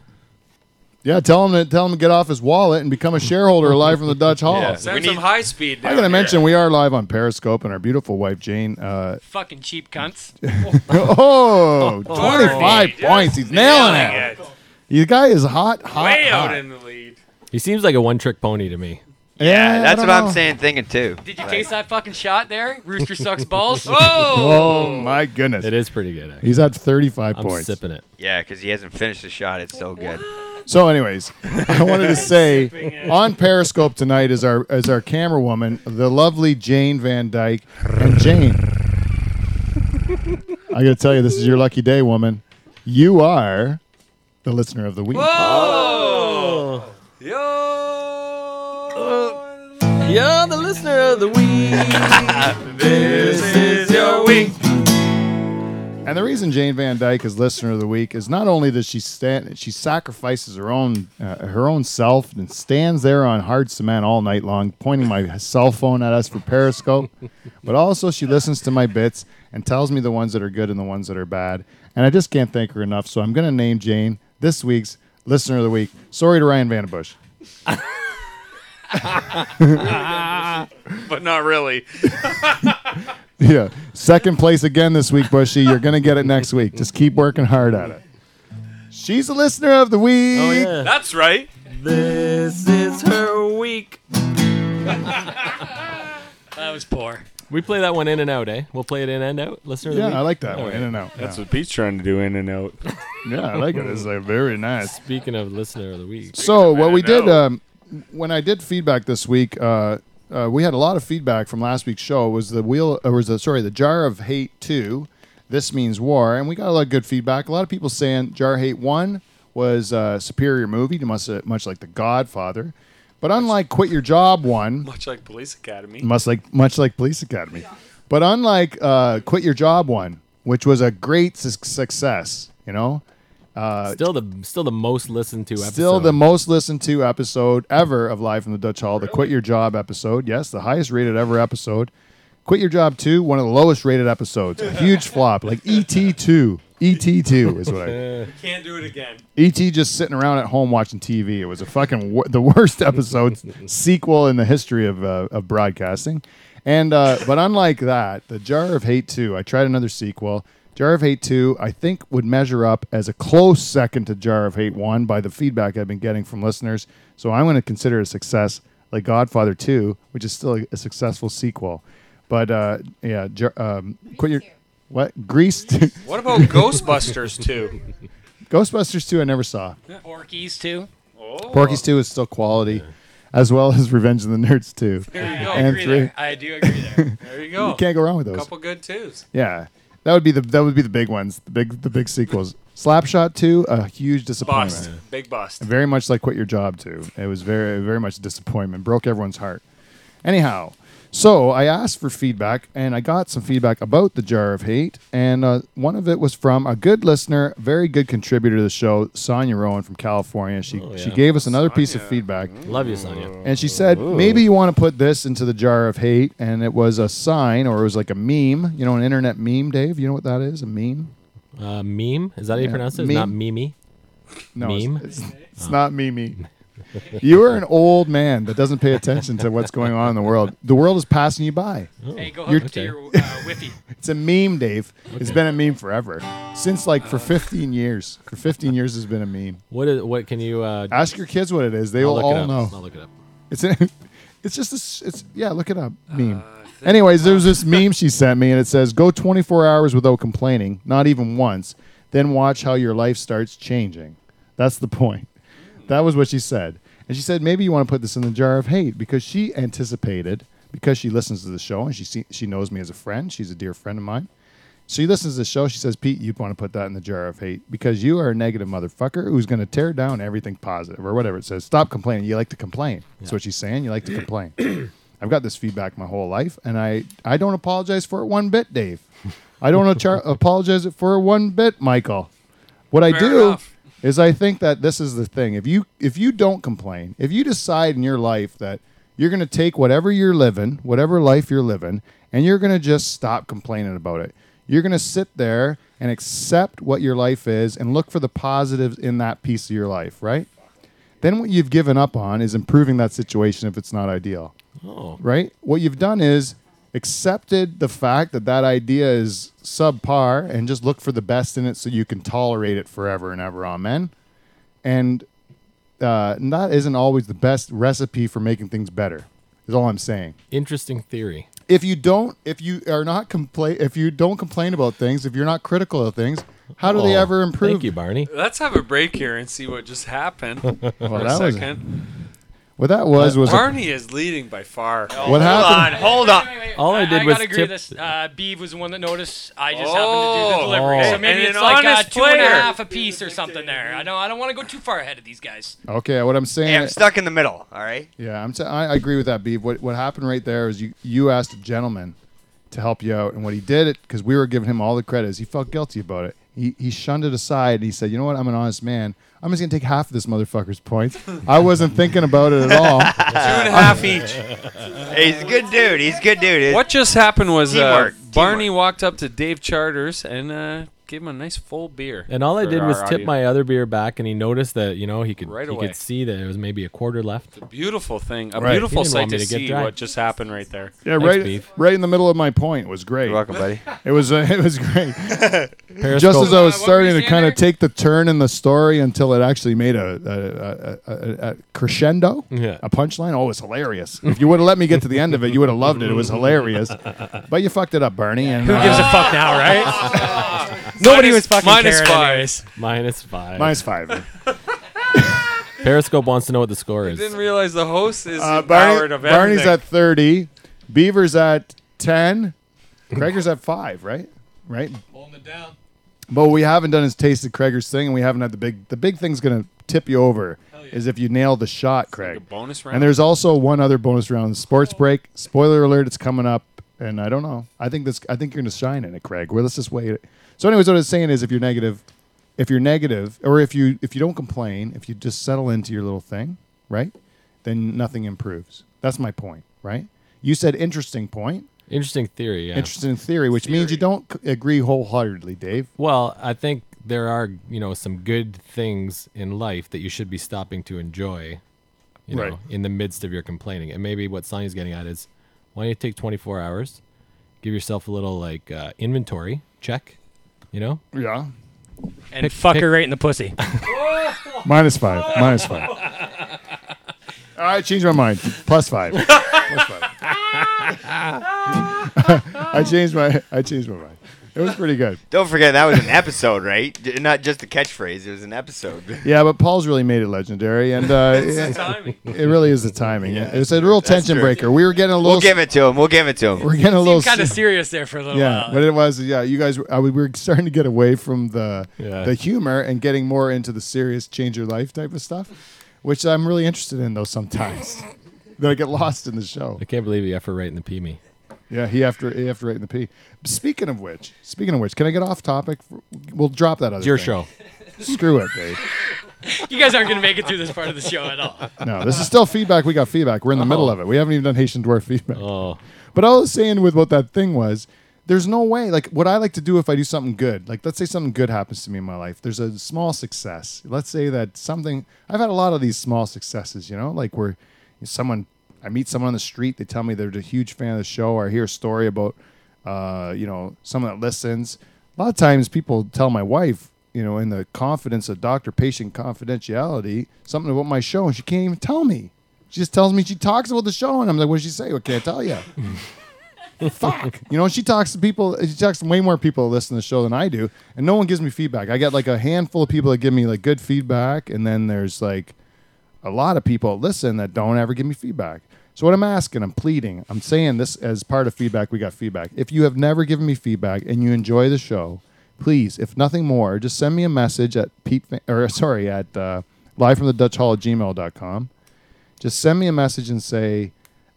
Yeah, tell him to tell him to get off his wallet and become a shareholder live from the Dutch Hall. Yeah. Send We some need- high speed. I down gotta here. mention we are live on Periscope and our beautiful wife Jane. Uh, Fucking cheap cunts. oh, 25 Just points. He's nailing nailing it. it. The guy is hot, hot, Way out in the lead. He seems like a one-trick pony to me. Yeah, I That's don't what I'm know. saying, thinking too. Did you taste that fucking shot there? Rooster sucks balls. Oh! Oh my goodness. It is pretty good. Actually. He's at 35 I'm points. sipping it. Yeah, because he hasn't finished the shot. It's so good. So, anyways, I wanted to say on Periscope tonight is our is our camera woman, the lovely Jane Van Dyke. And Jane, I got to tell you, this is your lucky day, woman. You are the listener of the week. Whoa! Yo! You're the listener of the week. this is your week. And the reason Jane Van Dyke is listener of the week is not only does she stand, she sacrifices her own uh, her own self and stands there on hard cement all night long, pointing my cell phone at us for Periscope, but also she listens to my bits and tells me the ones that are good and the ones that are bad. And I just can't thank her enough. So I'm going to name Jane this week's listener of the week. Sorry to Ryan Vandenbush. But not really. Yeah, second place again this week, Bushy. You're going to get it next week. Just keep working hard at it. She's a listener of the week. Oh yeah. That's right. This is her week. That was poor. We play that one in and out, eh? We'll play it in and out. Listener of the Yeah, week. I like that All one. right. In and out. That's yeah. what Pete's trying to do in and out. yeah, I like it. It's like very nice. Speaking of listener of the week, So what we did, um, when I did feedback this week, uh, uh, we had a lot of feedback from last week's show. It was the wheel, or was the sorry, the jar of hate two. This means war, and we got a lot of good feedback. A lot of people saying jar hate one was a superior movie, much much like The Godfather, but unlike Quit Your Job one, Much like Police Academy. much like much like Police Academy, but unlike uh, Quit Your Job one, which was a great su- success, you know. Uh, still the still the most listened to episode. Still the most listened to episode ever of Live from the Dutch Hall, the Quit Your Job episode. Yes, the highest rated ever episode. Quit Your Job 2, one of the lowest rated episodes. A huge flop, like ET2. ET2 is what I. Can't do it again. ET just sitting around at home watching TV. It was a fucking wor- the worst episode sequel in the history of uh, of broadcasting. And uh, but unlike that, the Jar of Hate 2, I tried another sequel. Jar of Hate 2, I think would measure up as a close second to Jar of Hate 1 by the feedback I've been getting from listeners. So I'm going to consider it a success like Godfather 2, which is still a, a successful sequel. But uh, yeah, Jar- um, quit your what? Grease What about Ghostbusters 2? Ghostbusters 2 I never saw. Porky's too. Porky's 2 is still quality, as well as Revenge of the Nerds 2. There you I go. And agree three. there. I do agree there. There you go. You can't go wrong with those. A couple good twos. Yeah, that would be the that would be the big ones, the big the big sequels. Slapshot 2, a huge disappointment. Bust. Big bust. Very much like Quit Your Job 2. It was very very much a disappointment. Broke everyone's heart. Anyhow, so I asked for feedback, and I got some feedback about the Jar of Hate, and uh, one of it was from a good listener, very good contributor to the show, Sonia Rowan from California. She Oh, she gave us another piece of feedback. Love you, Sonia. And she said, maybe you want to put this into the jar of hate. And it was a sign or it was like a meme. You know, an internet meme, Dave? You know what that is? A meme? Uh, meme is that how you Yeah. pronounce it? It's Meme. Not Mimi. No, Meme? It's, it's, it's not meme. You are an old man that doesn't pay attention to what's going on in the world. The world is passing you by. hey, go You're- hook to your uh, Wi-Fi. It's a meme, Dave. It's been a meme forever. Since like for 15 years. For 15 years, it's been a meme. What is what? Can you? Uh, Ask your kids what it is. They I'll will look it all up. know. I'll look it up. It's a, it's just a, s- it's yeah. Look it up. Meme. Anyways, there was this meme she sent me, and it says, "Go 24 hours without complaining, not even once. Then watch how your life starts changing." That's the point. That was what she said, and she said maybe you want to put this in the jar of hate because she anticipated because she listens to the show and she see, she knows me as a friend. She's a dear friend of mine. She listens to the show. She says, Pete, you want to put that in the jar of hate because you are a negative motherfucker who's going to tear down everything positive or whatever it says. Stop complaining. You like to complain. That's what she's saying. You like to complain. I've got this feedback my whole life, and I, I don't apologize for it one bit, Dave. I don't achar- apologize for it one bit, Michael. What I Fair do enough. Is I think that this is the thing. If you if you don't complain, if you decide in your life that you're going to take whatever you're living, whatever life you're living, and you're going to just stop complaining about it. You're going to sit there and accept what your life is and look for the positives in that piece of your life, right? Then what you've given up on is improving that situation if it's not ideal Oh, right? What you've done is accepted the fact that that idea is subpar and just look for the best in it so you can tolerate it forever and ever. Amen. And uh, and that isn't always the best recipe for making things better. Is all I'm saying. interesting theory. If you don't, if you are not complain, if you don't complain about things, if you're not critical of things, how do they Oh, ever improve? Thank you, Barney. Let's have a break here and see what just happened for a that was- second. What that was was a, Barney is leading by far. what happened. Hold on. Wait, wait, wait. All I did I was gotta agree tip- with this. Uh, Beeve was the one that noticed. I just Oh. happened to do the delivery. Oh. So maybe And it's an like uh, honest two and a player. half a piece or something there. I don't. I don't want to go too far ahead of these guys. Okay, what I'm saying. Hey, I'm stuck in the middle. All right. Yeah, I'm. T- I I agree with that, Beeve. What what happened right there is you you asked a gentleman to help you out, and what he did it because we were giving him all the credit. Is he felt guilty about it. He he shunned it aside and he said, "You know what? I'm an honest man. I'm just gonna take half of this motherfucker's points. I wasn't thinking about it at all. Two and a half each. Hey, he's a good dude. He's a good dude. What just happened was uh, Teamwork, Barney teamwork. walked up to Dave Charters and uh, gave him a nice full beer. And all I for did was our tip audience. my other beer back, and he noticed that you know he could Right he away. could see that it was maybe a quarter left. beautiful thing, a Right. beautiful He didn't sight want to, me to get see dry. what just happened right there. Yeah, Thanks, right, Beef. right in the middle of my point. Was great. You're welcome, buddy. It was uh, it was great. Periscope. Just as I was Uh, what were starting to saying kind there? of take the turn in the story until it actually made a, a, a, a, a crescendo, Yeah. a punchline. Oh, it was hilarious. if you would have let me get to the end of it, you would have loved it. It was hilarious. But you fucked it up, Bernie. And Who uh, gives a fuck now, right? Nobody Minus- was fucking minus caring five. anyways. minus five. minus five. Periscope wants to know what the score is. I is. didn't realize the host is Uh, empowered Barney, of Barney's at 30. Beaver's at 10. Craigor's at 5, right? Right? Holding it down. But what we haven't done is tasted Craigor's thing, and we haven't had the big. The big thing's gonna tip you over is if you nail the shot, Like Craig. a bonus round. And there's also one other bonus round, sports break. Spoiler alert, it's coming up, and I don't know. I think this. I think you're gonna shine in it, Craig. Well, let's just wait. So, anyways, what I was saying is, if you're negative, if you're negative, or if you if you don't complain, if you just settle into your little thing, right, then nothing improves. That's my point, right? You said interesting point, Interesting theory. Yeah. interesting theory, which means you don't agree wholeheartedly, Dave. Well, I think there are, you know, some good things in life that you should be stopping to enjoy, you know, Right. in the midst of your complaining. And maybe what Sonny's getting at is why don't you take 24 hours, give yourself a little like uh, inventory check, you know? Yeah. And Pick- fuck pick- her right in the pussy. Minus five. Minus five. All right, change my mind. Plus five. Plus five. I changed my. I changed my mind. It was pretty good. Don't forget that was an episode, right? Not just a catchphrase. It was an episode. Yeah, but Paul's really made it legendary, and uh, It's the it, timing. it really is the timing. Yeah, it's a real tension true. breaker. We were getting a little. We'll give it to him. We'll give it to him. We're getting a little. Kind of serious there for a little yeah, while. but it was. Yeah, you guys. I, we were starting to get away from the Yeah. the humor and getting more into the serious change your life type of stuff, which I'm really interested in though sometimes. Then I get lost in the show. I can't believe you effort right in the pee me. Yeah, he after he after right in the P. Speaking of which, speaking of which, can I get off topic? We'll drop that other. It's your thing. show. Screw it, Dave. you guys aren't going to make it through this part of the show at all. No, this is still feedback. We got feedback. We're in the middle oh. of it. We haven't even done Haitian dwarf feedback. Oh, But all I was saying with what that thing was, there's no way. Like what I like to do if I do something good, like let's say something good happens to me in my life. There's a small success. Let's say that something. I've had a lot of these small successes. You know, like where someone I meet someone on the street, they tell me they're a huge fan of the show, or I hear a story about, uh, you know, someone that listens. A lot of times, people tell my wife, you know, in the confidence of doctor-patient confidentiality, something about my show, and she can't even tell me. She just tells me she talks about the show, and I'm like, "What did she say? What can't tell you?" Fuck, you know, she talks to people. She talks to way more people that listen to the show than I do, and no one gives me feedback. I get like a handful of people that give me like good feedback, and then there's like a lot of people listen that don't ever give me feedback. So what I'm asking, I'm pleading, I'm saying this as part of feedback. We got feedback. If you have never given me feedback and you enjoy the show, please, if nothing more, just send me a message at Pete or sorry at uh, live from the Dutch Hall at gmail.com. Just send me a message and say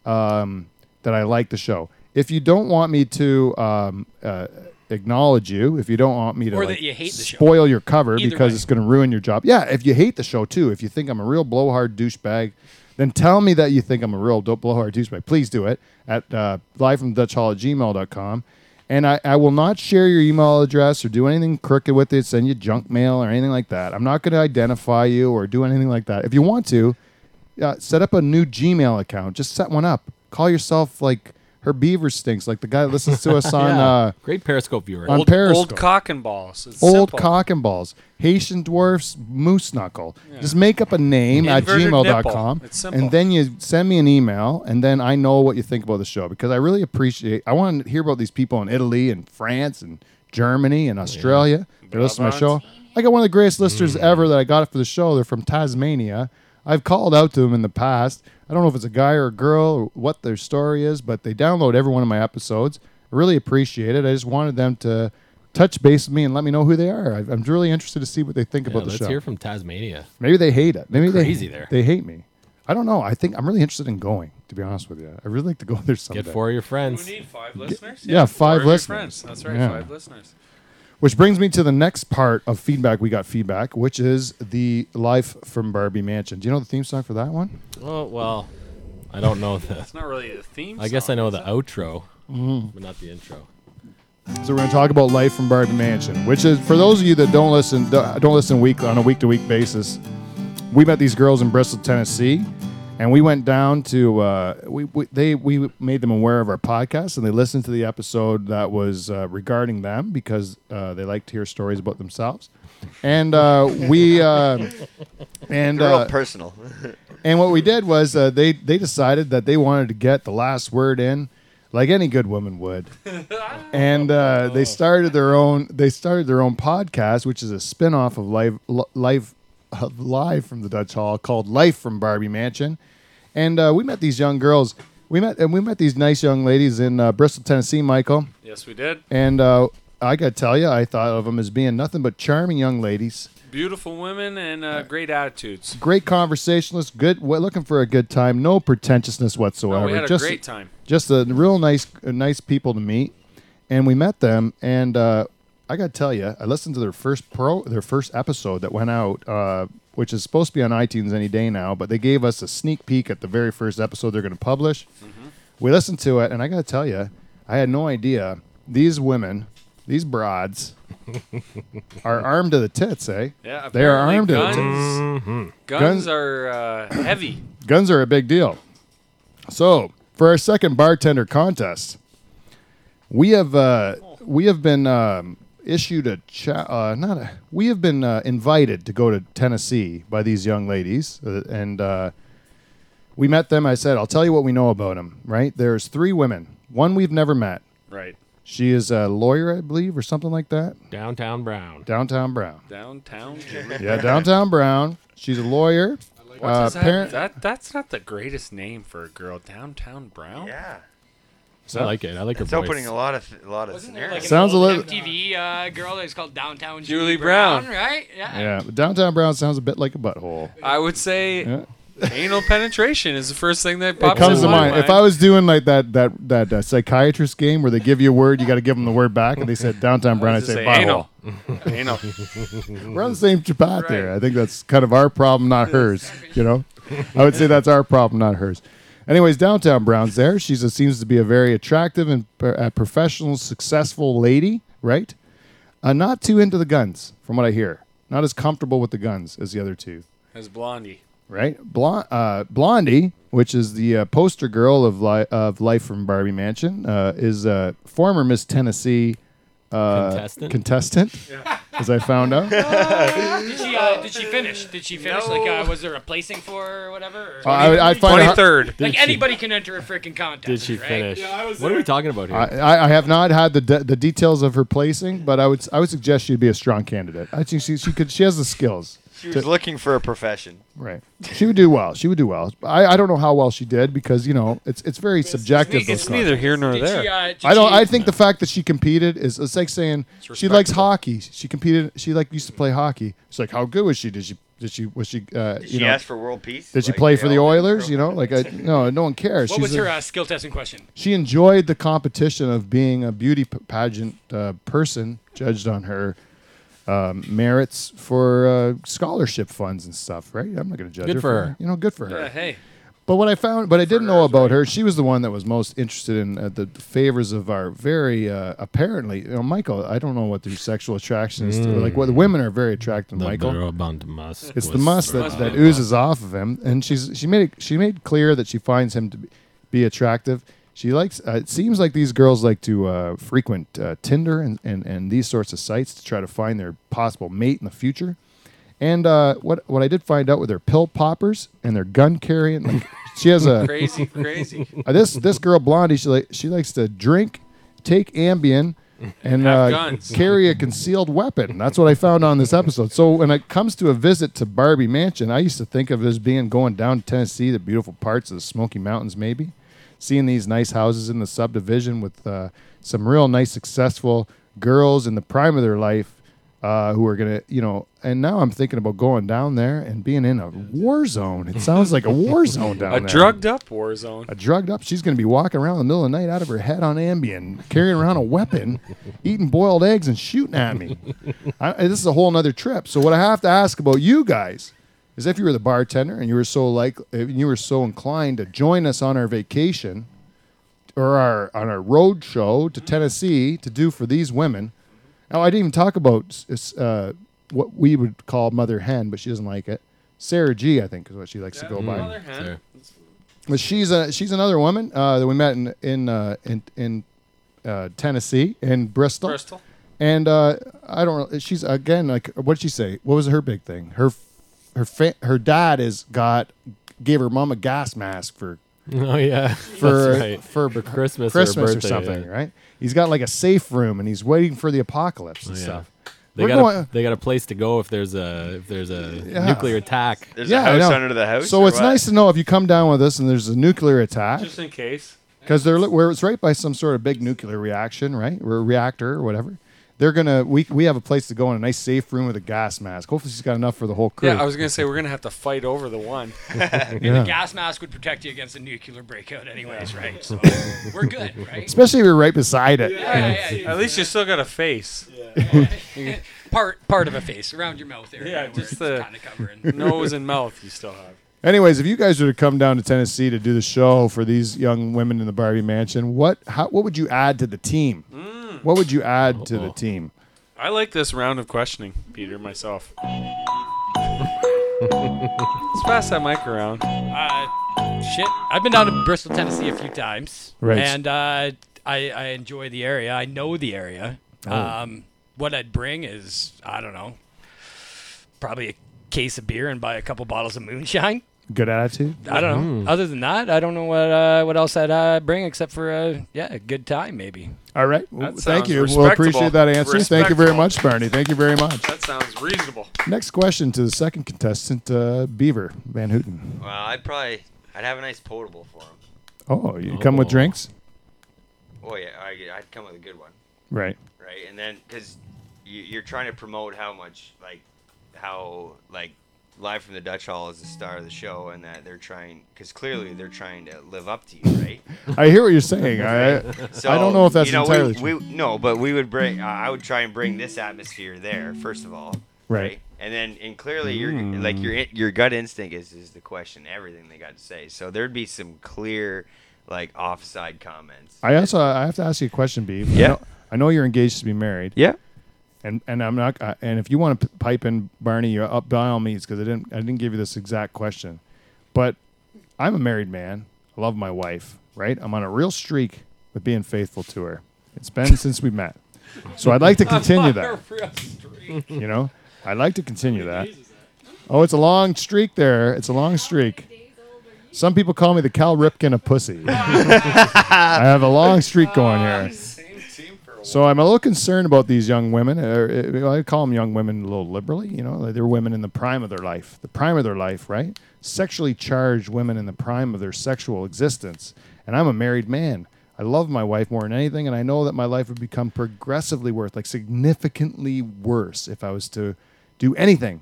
um, that I like the show. If you don't want me to um, uh, acknowledge you, if you don't want me to Or like, that you hate the show. spoil your cover Either because way. it's going to ruin your job. Yeah, if you hate the show too, if you think I'm a real blowhard douchebag, then tell me that you think I'm a real do- blowhard douchebag. Please do it at uh, live from Dutch Hall at gmail.com. And I, I will not share your email address or do anything crooked with it, send you junk mail or anything like that. I'm not going to identify you or do anything like that. If you want to, uh, set up a new Gmail account. Just set one up. Call yourself like her beaver stinks, like the guy listens to us on yeah. uh, great Periscope viewer. on Old, Periscope. old cock and balls. It's Old simple. cock and balls. Haitian dwarfs moose knuckle. Just make up a name at Inverted gmail.com nipple. It's simple. and then you send me an email and then I know what you think about the show because I really appreciate I want to hear about these people in Italy and France and Germany and Australia. They listen to my show. I got one of the greatest listeners ever that I got for the show. They're from Tasmania. I've called out to them in the past. I don't know if it's a guy or a girl or what their story is, but they download every one of my episodes. I really appreciate it. I just wanted them to touch base with me and let me know who they are. I, I'm really interested to see what they think Yeah, about the show. let's hear from Tasmania. Maybe they hate it. Maybe they crazy they there. They hate me. I don't know. I think I'm really interested in going. To be honest with you, I really like to go there someday. Get four of your friends. We friends. need five listeners. yeah, four five of your listeners. friends. That's right, Yeah. five listeners. Which brings me to the next part of feedback. We got feedback, which is the life from Barbie Mansion. Do you know the theme song for that one? Oh well, I don't know the. It's not really a theme. I guess I know the it? outro, Mm-hmm. but not the intro. So we're going to talk about life from Barbie Mansion, which is for those of you that don't listen, don't listen week on a week to week basis. We met these girls in Bristol, Tennessee, and we went down to uh, we, we they we made them aware of our podcast, and they listened to the episode that was uh, regarding them because uh, they like to hear stories about themselves, and uh, we uh, and Real uh, personal. and what we did was uh, they they decided that they wanted to get the last word in, like any good woman would, and uh, they started their own they started their own podcast, which is a spin-off of live Li- live uh, live from the Dutch Hall called Life from Barbie Mansion, and uh, we met these young girls. We met and we met these nice young ladies in uh, Bristol, Tennessee, Michael. Yes, we did. And uh, I got to tell you, I thought of them as being nothing but charming young ladies. Beautiful women and uh, great attitudes. Great conversationalists, good, we're looking for a good time, no pretentiousness whatsoever. No, we had a just, great time. Just a real nice, nice people to meet, and we met them. And uh, I got to tell you, I listened to their first pro, their first episode that went out, uh, which is supposed to be on iTunes any day now. But they gave us a sneak peek at the very first episode they're going to publish. We listened to it, and I got to tell you, I had no idea these women, these broads, are armed to the tits, eh? Yeah, they are armed to the guns, tits. Mm-hmm. Guns, Guns- are uh, heavy. Guns are a big deal. So, for our second bartender contest, we have uh, we have been um, issued a cha- uh, not a we have been uh, invited to go to Tennessee by these young ladies, uh, and uh, we met them. I said, "I'll tell you what we know about them." Right? There's three women. One we've never met. Right. She is a lawyer, I believe, or something like that. Downtown Brown. Downtown Brown. Downtown. Yeah, downtown Brown. She's a lawyer. What Uh, that, parent- that? That's not the greatest name for a girl. Downtown Brown. Yeah. I like it. I like her It's voice. opening a lot of a lot of Wasn't there scenarios. like Sounds a old little- MTV uh, girl that's called Downtown Julie Brown. right? Yeah. Yeah, but downtown Brown sounds a bit like a butthole. I would say Yeah. anal penetration is the first thing that It pops comes to into my mind. If I was doing like that that that uh, psychiatrist game where they give you a word, you got to give them the word back, and they said downtown Brown, I Just say say butthole. anal. anal. We're on the same chat there. I think that's kind of our problem, not hers. You know, I would say that's our problem, not hers. Anyways, downtown Brown's there. She seems to be a very attractive and uh, professional, successful lady, right? Uh, not too into the guns, from what I hear. Not as comfortable with the guns as the other two. As Blondie. right? Uh, Blondie, which is the uh, poster girl of, li- of Life from Barbie Mansion, uh, is a former Miss Tennessee uh, Contestant? contestant, as I found out. Did she? Uh, did she finish? Did she finish? Like, uh, was there a placing for her or whatever? Or- I, I find it hard- 23rd. like she- anybody can enter a freaking contest. Did she right? finish? Yeah, I was what are we talking about here? I, I I have not had the de- the details of her placing, but I would I would suggest she'd be a strong candidate. I think she she could she has the skills. She was looking for a profession. Right, she would do well. She would do well. I, I don't know how well she did because you know it's it's very subjective. It's, those neither here nor Did there. she? Uh, did I don't. She, I think the fact that she competed is it's like saying she likes hockey. She competed. She like used to play hockey. It's like how good was she? Did she? Did she? Was she? Uh, Did you she know? ask for world peace? Did she Like play for the? Oilers? You know, like I, no, no one cares. what She's was a- her uh, skill testing question? she enjoyed the competition of being a beauty pageant uh, person, judged on her um, merits for uh, scholarship funds and stuff. Right? I'm not going to judge Good her for her. You know, good for her. Yeah, hey. But what I found, but I didn't know about her. She was the one that was most interested in uh, the favors of our very uh, apparently. You know, Michael. I don't know what their sexual attraction is. To, like, what the women are very attracted to Michael. Brabant musk It's the was- must that, that oozes off of him, and she's she made it, she made clear that she finds him to be, be attractive. She likes. Uh, it seems like these girls like to uh, frequent uh, Tinder and, and and these sorts of sites to try to find their possible mate in the future. And uh, what what I did find out with their pill poppers and their gun carrying, like she has a Crazy, crazy. uh, this this girl Blondie. She like she likes to drink, take Ambien, and uh, carry a concealed weapon. That's what I found on this episode. So when it comes to a visit to Barbie Mansion, I used to think of it as being going down to Tennessee, the beautiful parts of the Smoky Mountains, maybe seeing these nice houses in the subdivision with uh, some real nice, successful girls in the prime of their life. Uh, who are gonna, you know, and now I'm thinking about going down there and being in a war zone. It sounds like a war zone down A there A drugged up war zone. a drugged up. She's going to be walking around in the middle of the night out of her head on Ambien, carrying around a weapon, eating boiled eggs and shooting at me. I, this is a whole nother trip. So what I have to ask about you guys is if you were the bartender and you were so like if you were so inclined to join us on our vacation or our on our road show to Tennessee to do for these women. Now I didn't even talk about uh, what we would call mother hen, but she doesn't like it. Sarah G, I think, is what she likes to go by. Other hand, Sure. But she's a she's another woman uh, that we met in in uh, in, in uh, Tennessee in Bristol. Bristol. And uh, I don't. know. She's again like what did she say? What was her big thing? Her her fa- her dad is got gave her mom a gas mask for Oh yeah, for right. for, For Christmas or Christmas or, birthday, something, yeah. right? He's got like a safe room and he's waiting for the apocalypse and Oh, yeah. stuff. They We're got going- a, they got a place to go if there's a if there's a Yeah. nuclear attack. There's yeah, a I house under the house. So it's what? nice to know if you come down with us and there's a nuclear attack Just in case. because they're where it's right by some sort of big nuclear reaction, right, or reactor or whatever. They're gonna we we have a place to go in a nice safe room with a gas mask. Hopefully, she's got enough for the whole crew. Yeah, I was gonna say we're gonna have to fight over the one. And Yeah. the gas mask would protect you against a nuclear breakout, anyways, right? So we're good, right? Especially if you're right beside it. Yeah, yeah, yeah. At least you still got a face. Part part of a face around your mouth area. Yeah, just the kind of covering. nose and mouth you still have. Anyways, if you guys were to come down to Tennessee to do the show for these young women in the Barbie Mansion, what how, what would you add to the team? Hmm. What would you add to the team? I like this round of questioning, Peter, myself. Let's pass that mic around. Uh, shit, I've been down to Bristol, Tennessee a few times, Right. and uh, I, I enjoy the area. I know the area. Oh. Um, what I'd bring is I don't know, probably a case of beer and buy a couple bottles of moonshine. Good attitude. I don't know. Other than that, I don't know what uh, what else I'd uh, bring except for uh, yeah, a good time maybe. All right. Well, That thank sounds you. We'll appreciate that answer. Thank you very Respectable. much, Barney. Thank you very much. That sounds reasonable. Next question to the second contestant, uh, Beaver Van Houten. Well, I'd probably I'd have a nice potable for him. Oh, you come with Oh. drinks, Oh yeah, I, I'd come with a good one, right? right? And then because you, you're trying to promote how much like how like live from the Dutch Hall is the star of the show, and that they're trying because clearly they're trying to live up to you, right? I hear what you're saying. I So I don't know if that's you know, entirely we, true. we no, but we would bring. Uh, I would try and bring this atmosphere there first of all, Right. And then and clearly your like your in- your gut instinct is is the question everything they got to say. So there'd be some clear like offside comments. I also I have to ask you a question. I Yeah. know, I know you're engaged to be married. Yeah. And and I'm not. Uh, and if you want to p- pipe in, Barney, you're up by all means because I didn't I didn't give you this exact question, but I'm a married man. I love my wife. Right. I'm on a real streak with being faithful to her. It's been since we met, so I'd like to continue that. You know, I'd like to continue that. Oh, it's a long streak there. It's a long streak. Some people call me the Cal Ripken of pussy. I have a long streak going here. So I'm a little concerned about these young women. Uh, I call them young women a little liberally. You know, they're women in the prime of their life, the prime of their life, right? Sexually charged women in the prime of their sexual existence. And I'm a married man. I love my wife more than anything, and I know that my life would become progressively worse, like significantly worse, if I was to do anything.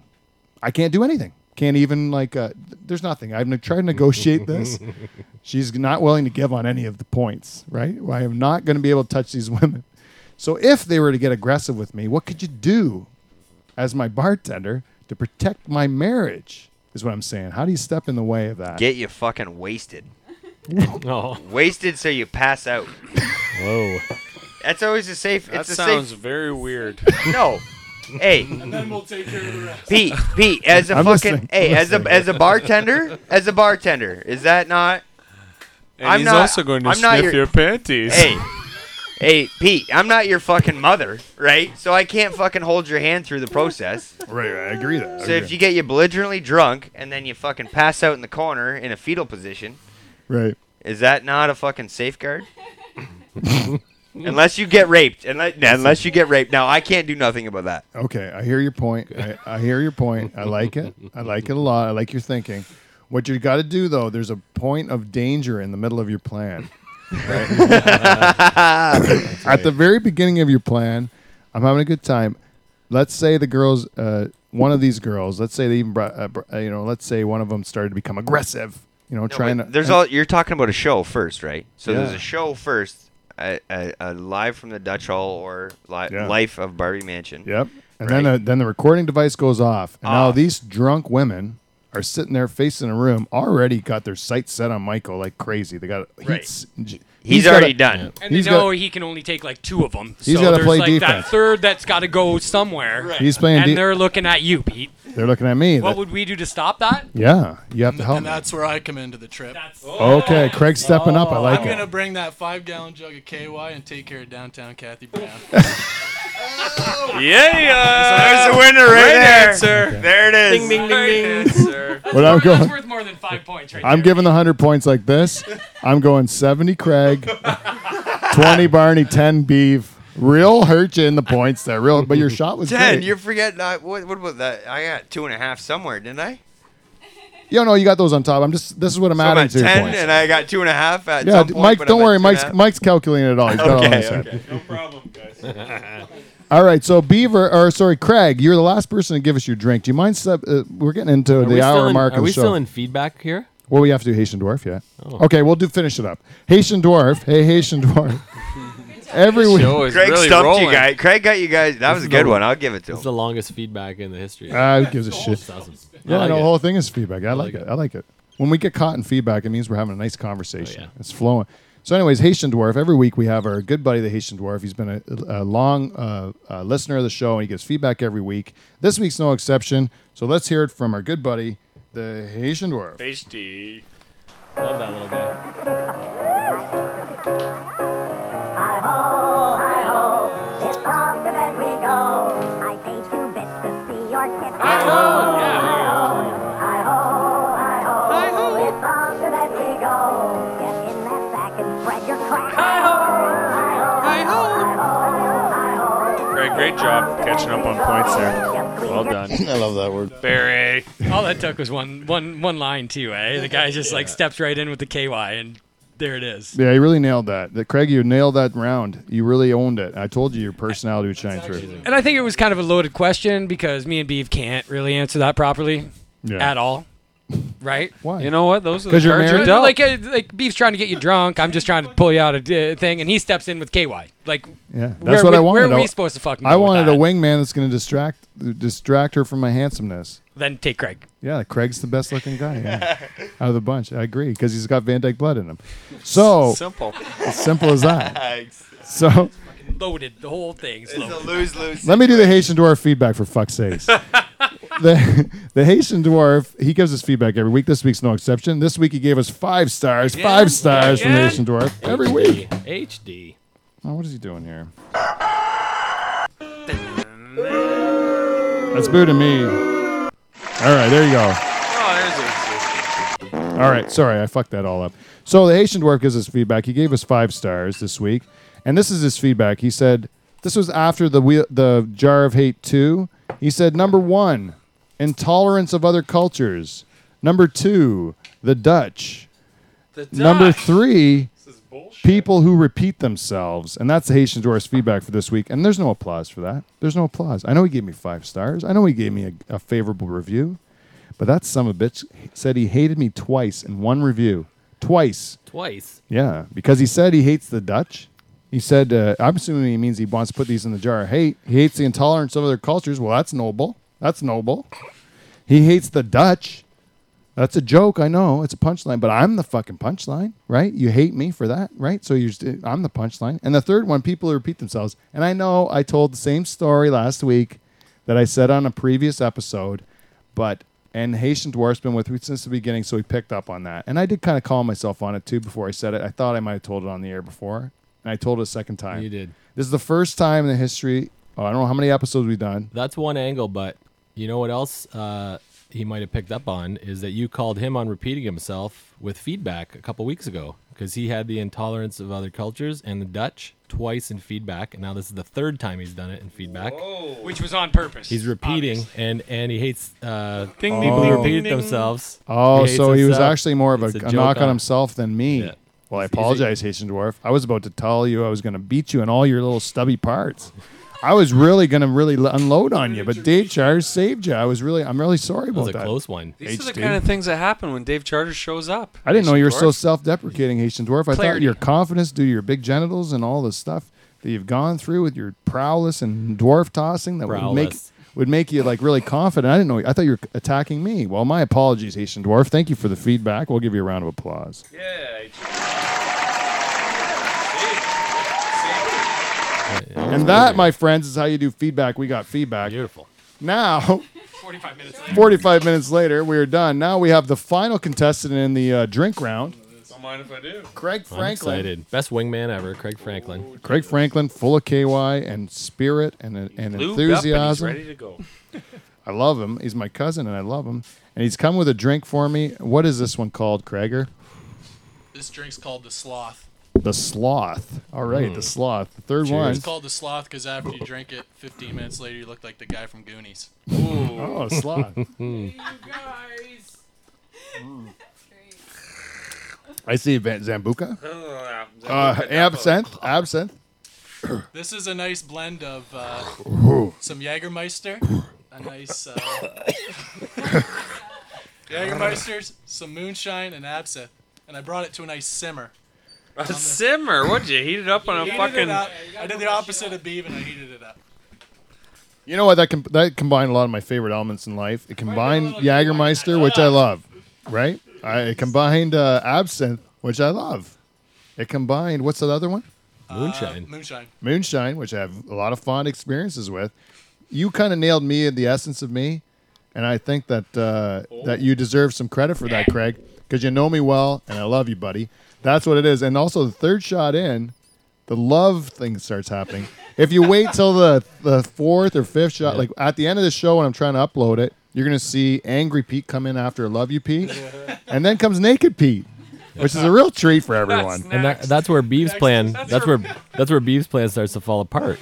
I can't do anything. Can't even like. Uh, there's nothing. I've ne- tried to negotiate this. She's not willing to give on any of the points. Right? I am not going to be able to touch these women. So if they were to get aggressive with me, what could you do as my bartender to protect my marriage? Is what I'm saying. How do you step in the way of that? Get you fucking wasted. Oh, Wasted so you pass out. whoa. That's always a safe. That it's a sounds safe. very weird. No. Hey, And then we'll take care of the rest. Pete, Pete, as a I'm fucking listening. hey, I'm as a as a bartender, as a bartender, is that not? And I'm he's not- also going to I'm not sniff your- your panties. Hey, hey, Pete, I'm not your fucking mother, right? So I can't fucking hold your hand through the process. Right, right, I agree that. So if you get you belligerently drunk and then you fucking pass out in the corner in a fetal position, right. is that not a fucking safeguard? unless you get raped, unless, unless you get raped. Now I can't do nothing about that. Okay, I hear your point. I, I hear your point. I like it. I like it a lot. I like your thinking. What you got to do though, there's a point of danger in the middle of your plan. Right? At the very beginning of your plan, I'm having a good time. Let's say the girls, uh, one of these girls, let's say they even brought, uh, br- uh, you know, let's say one of them started to become aggressive. You know, No, trying to. There's all you're talking about a show first, right? So there's Yeah. a show first, a, a, a live from the Dutch Hall or li- Yeah. Life of Barbie Mansion. Yep. And then Right. uh, then the recording device goes off, and now Off. these drunk women are sitting there facing a room, already got their sights set on Michael like crazy. They got Right. he's, He's, gotta- already done. And He's they know got- he can only take like two of them. He's so gotta play like defense. that third that's got to go somewhere. He's playing. And de- they're looking at you, Pete. they're looking at me. What That- would we do to stop that? yeah, you have to help. And me. that's where I come into the trip. That's oh. Okay, Craig's stepping up. I like it. I'm gonna bring that five gallon jug of KY and take care of downtown Kathy Brown. Oh. Yeah. There's a winner right, Right there. answer. There it is. Ding ding ding ding. Sir. What I'm That's going, worth more than five points right I'm there. giving the hundred points like this. I'm going seventy Craig, twenty Barney, ten Beef. Real hurt you in the points there. Real, but your shot was Ten. great. You're forgetting. I, what, what about that? I got two and a half somewhere, didn't I? Yeah, no, you got those on top. I'm just. This is what I'm So I'm adding at to your ten, points. and I got two and a half at yeah, some d- point, Mike. Don't I'm worry, two and a Mike's. Mike's calculating it all. He's got it all Okay, okay. No problem, guys. All right, so Beaver, or sorry, Craig, you're the last person to give us your drink. Do you mind? Step, uh, we're getting into Are the hour still in, mark Are of the we show. still in feedback here? well, we have to do Haitian dwarf, yeah. Oh. Okay, we'll do finish it up. Haitian dwarf, hey Haitian dwarf. Every week, Show is Craig really stumped rolling. you guys. Craig got you guys. That This was a good the- one. I'll give it to him. It's him. the longest feedback in the history. ah, who gives a shit? It's awesome. I Yeah, like no, it. the whole thing is feedback. I, like like it. it. I like it. When we get caught in feedback, it means we're having a nice conversation. Oh, yeah. It's flowing. So, anyways, Haitian Dwarf. Every week we have our good buddy, the Haitian Dwarf. He's been a, a long uh, uh, listener of the show, and he gives feedback every week. This week's no exception. So let's hear it from our good buddy, the Haitian Dwarf. HD. Love that little guy. Craig, great job catching up on points there. Well done. I love that word. Barry. All that took was one one one line too, eh? The guy just like steps right in with the KY and there it is. Yeah, you really nailed that. That Craig, you nailed that round. You really owned it. I told you your personality would shine through. And I think it was kind of a loaded question because me and Beeve can't really answer that properly Yeah. at all. Right? Why? You know what? Those are the 'Cause you're cards you're married? dealt. Like, uh, like Beef's trying to get you drunk. I'm just trying to pull you out of uh, thing, and he steps in with KY. Like, yeah, that's where, what I wanted. Where are we I- supposed to fucking? I go with wanted that? a wingman that's going to distract distract her from my handsomeness. Then take Craig. Yeah, Craig's the best looking guy yeah, out of the bunch. I agree because he's got Van Dyke blood in him. So Simple. as simple as that. So Loaded the whole thing. It's Slow. a lose lose. let me do the Haitian dwarf feedback for fuck's sakes. the the Haitian dwarf he gives us feedback every week. This week's no exception. This week he gave us five stars. Five stars from the Again? Haitian dwarf every week. HD. Oh, what is he doing here? That's boo to me. All right, there you go. Oh, there's a. All right, sorry, I fucked that all up. So the Haitian dwarf gives us feedback. He gave us five stars this week, and this is his feedback. He said this was after the wheel, the jar of hate two. He said number one, intolerance of other cultures. Number two, the Dutch. The Number three, This is bullshit. people who repeat themselves. And that's the Haitian dwarf's feedback for this week. And there's no applause for that. There's no applause. I know he gave me five stars. I know he gave me a, a favorable review. But that son of a bitch said he hated me twice in one review. Twice. Twice. Yeah. Because he said he hates the Dutch. He said, uh, I'm assuming he means he wants to put these in the jar of hate. He hates the intolerance of other cultures. Well, that's noble. That's noble. He hates the Dutch. That's a joke, I know. It's a punchline, but I'm the fucking punchline, right? You hate me for that, right? So you're I'm the punchline. And the third one, people repeat themselves. And I know I told the same story last week that I said on a previous episode, but and Haitian Dwarf's been with me since the beginning, so he picked up on that. And I did kind of call myself on it too before I said it. I thought I might have told it on the air before, and I told it a second time. You did. This is the first time in the history. Oh, I don't know how many episodes we've done. That's one angle, but you know what else uh, he might have picked up on is that you called him on repeating himself with feedback a couple weeks ago because he had the intolerance of other cultures and the Dutch twice in feedback, and now this is the third time he's done it in feedback. Which was on purpose. He's repeating, obviously. and and he hates uh, Ding, people ding, who repeat themselves. Oh, hates so he was actually more of a, It's a, knock on on- himself than me. Yeah. Well, I He's- he's a- apologize, Haitian Dwarf. I was about to tell you I was going to beat you in all your little stubby parts. I was really going to really l- unload on you, but Dave Charles saved you. I was really, I'm really sorry That was about a that. close one. These are the HD. kind of things that happen when Dave Charter shows up. I didn't know you were so self-deprecating, Haitian Dwarf. I thought Clarity. your confidence due to your big genitals and all the stuff that you've gone through with your prowess and dwarf tossing that would make Prowess. would make you like really confident. I didn't know. I thought you were attacking me. Well, my apologies, Haitian Dwarf. Thank you for the feedback. We'll give you a round of applause. Yeah. And that, my friends, is how you do feedback. We got feedback. Beautiful. Now, 45 minutes later. 45 minutes later, we're done. Now we have the final contestant in the uh, drink round, Don't mind if I do. Craig I'm Franklin. excited. Best wingman ever, Craig Franklin. Craig Franklin, full of KY and spirit and, and Lubed up and he's enthusiasm. ready to go. I love him. He's my cousin, and I love him. And he's come with a drink for me. What is this one called, Craiger? This drink's called the Sloth. The sloth. All right, the sloth. The third one. It's called the sloth because after you drink it, 15 minutes later, you look like the guy from Goonies. Oh, sloth. you guys. I see Van- Sambuca. Oh, Uh, absinthe. Absinthe. This is a nice blend of uh, some Jägermeister, a nice uh, Jägermeisters, some moonshine, and absinthe. And I brought it to a nice simmer. A simmer? What'd you heat it up on a fucking? up. I did the opposite of Beeve and I heated it up. You know what? That com- that combined a lot of my favorite elements in life. It combined Jagermeister, which I love, right? I it combined uh, absinthe, which I love. It combined what's the other one? Moonshine. Uh, moonshine. Moonshine, which I have a lot of fond experiences with. You kind of nailed me in the essence of me, and I think that uh, that you deserve some credit for that, Craig, because you know me well, and I love you, buddy. That's what it is. And also, the third shot in, the love thing starts happening. If you wait till the the fourth or fifth shot, like at the end of the show when I'm trying to upload it, you're gonna see Angry Pete come in after Love You Pete, and then comes Naked Pete, which is a real treat for everyone. And that, that's where Beeves' plan. That's where that's where Beeves' plan starts to fall apart.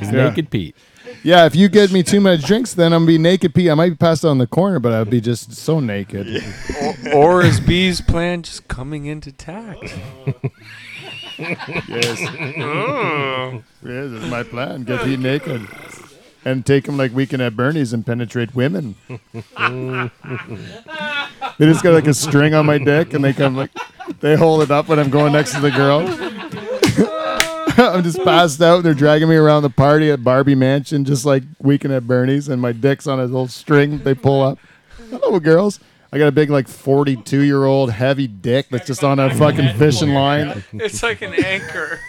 Is Yeah. naked Pete. Yeah, if you get me too much drinks, then I'm gonna be naked Pete. I might be passed out in the corner, but I'd be just so naked. or, or is B's plan just coming into tact? Yes. Oh. yes, that's my plan. Get Pete naked. And take him like Weekend at Bernie's and penetrate women. they just got like a string on my dick and they come like, they hold it up when I'm going next to the girl. I'm just passed out and they're dragging me around the party at Barbie Mansion, just like Weekend at Bernie's, and my dick's on a little string they pull up. Hello, girls. I got a big, like, 42 year old heavy dick that's just on a fucking fishing line. It's like an anchor.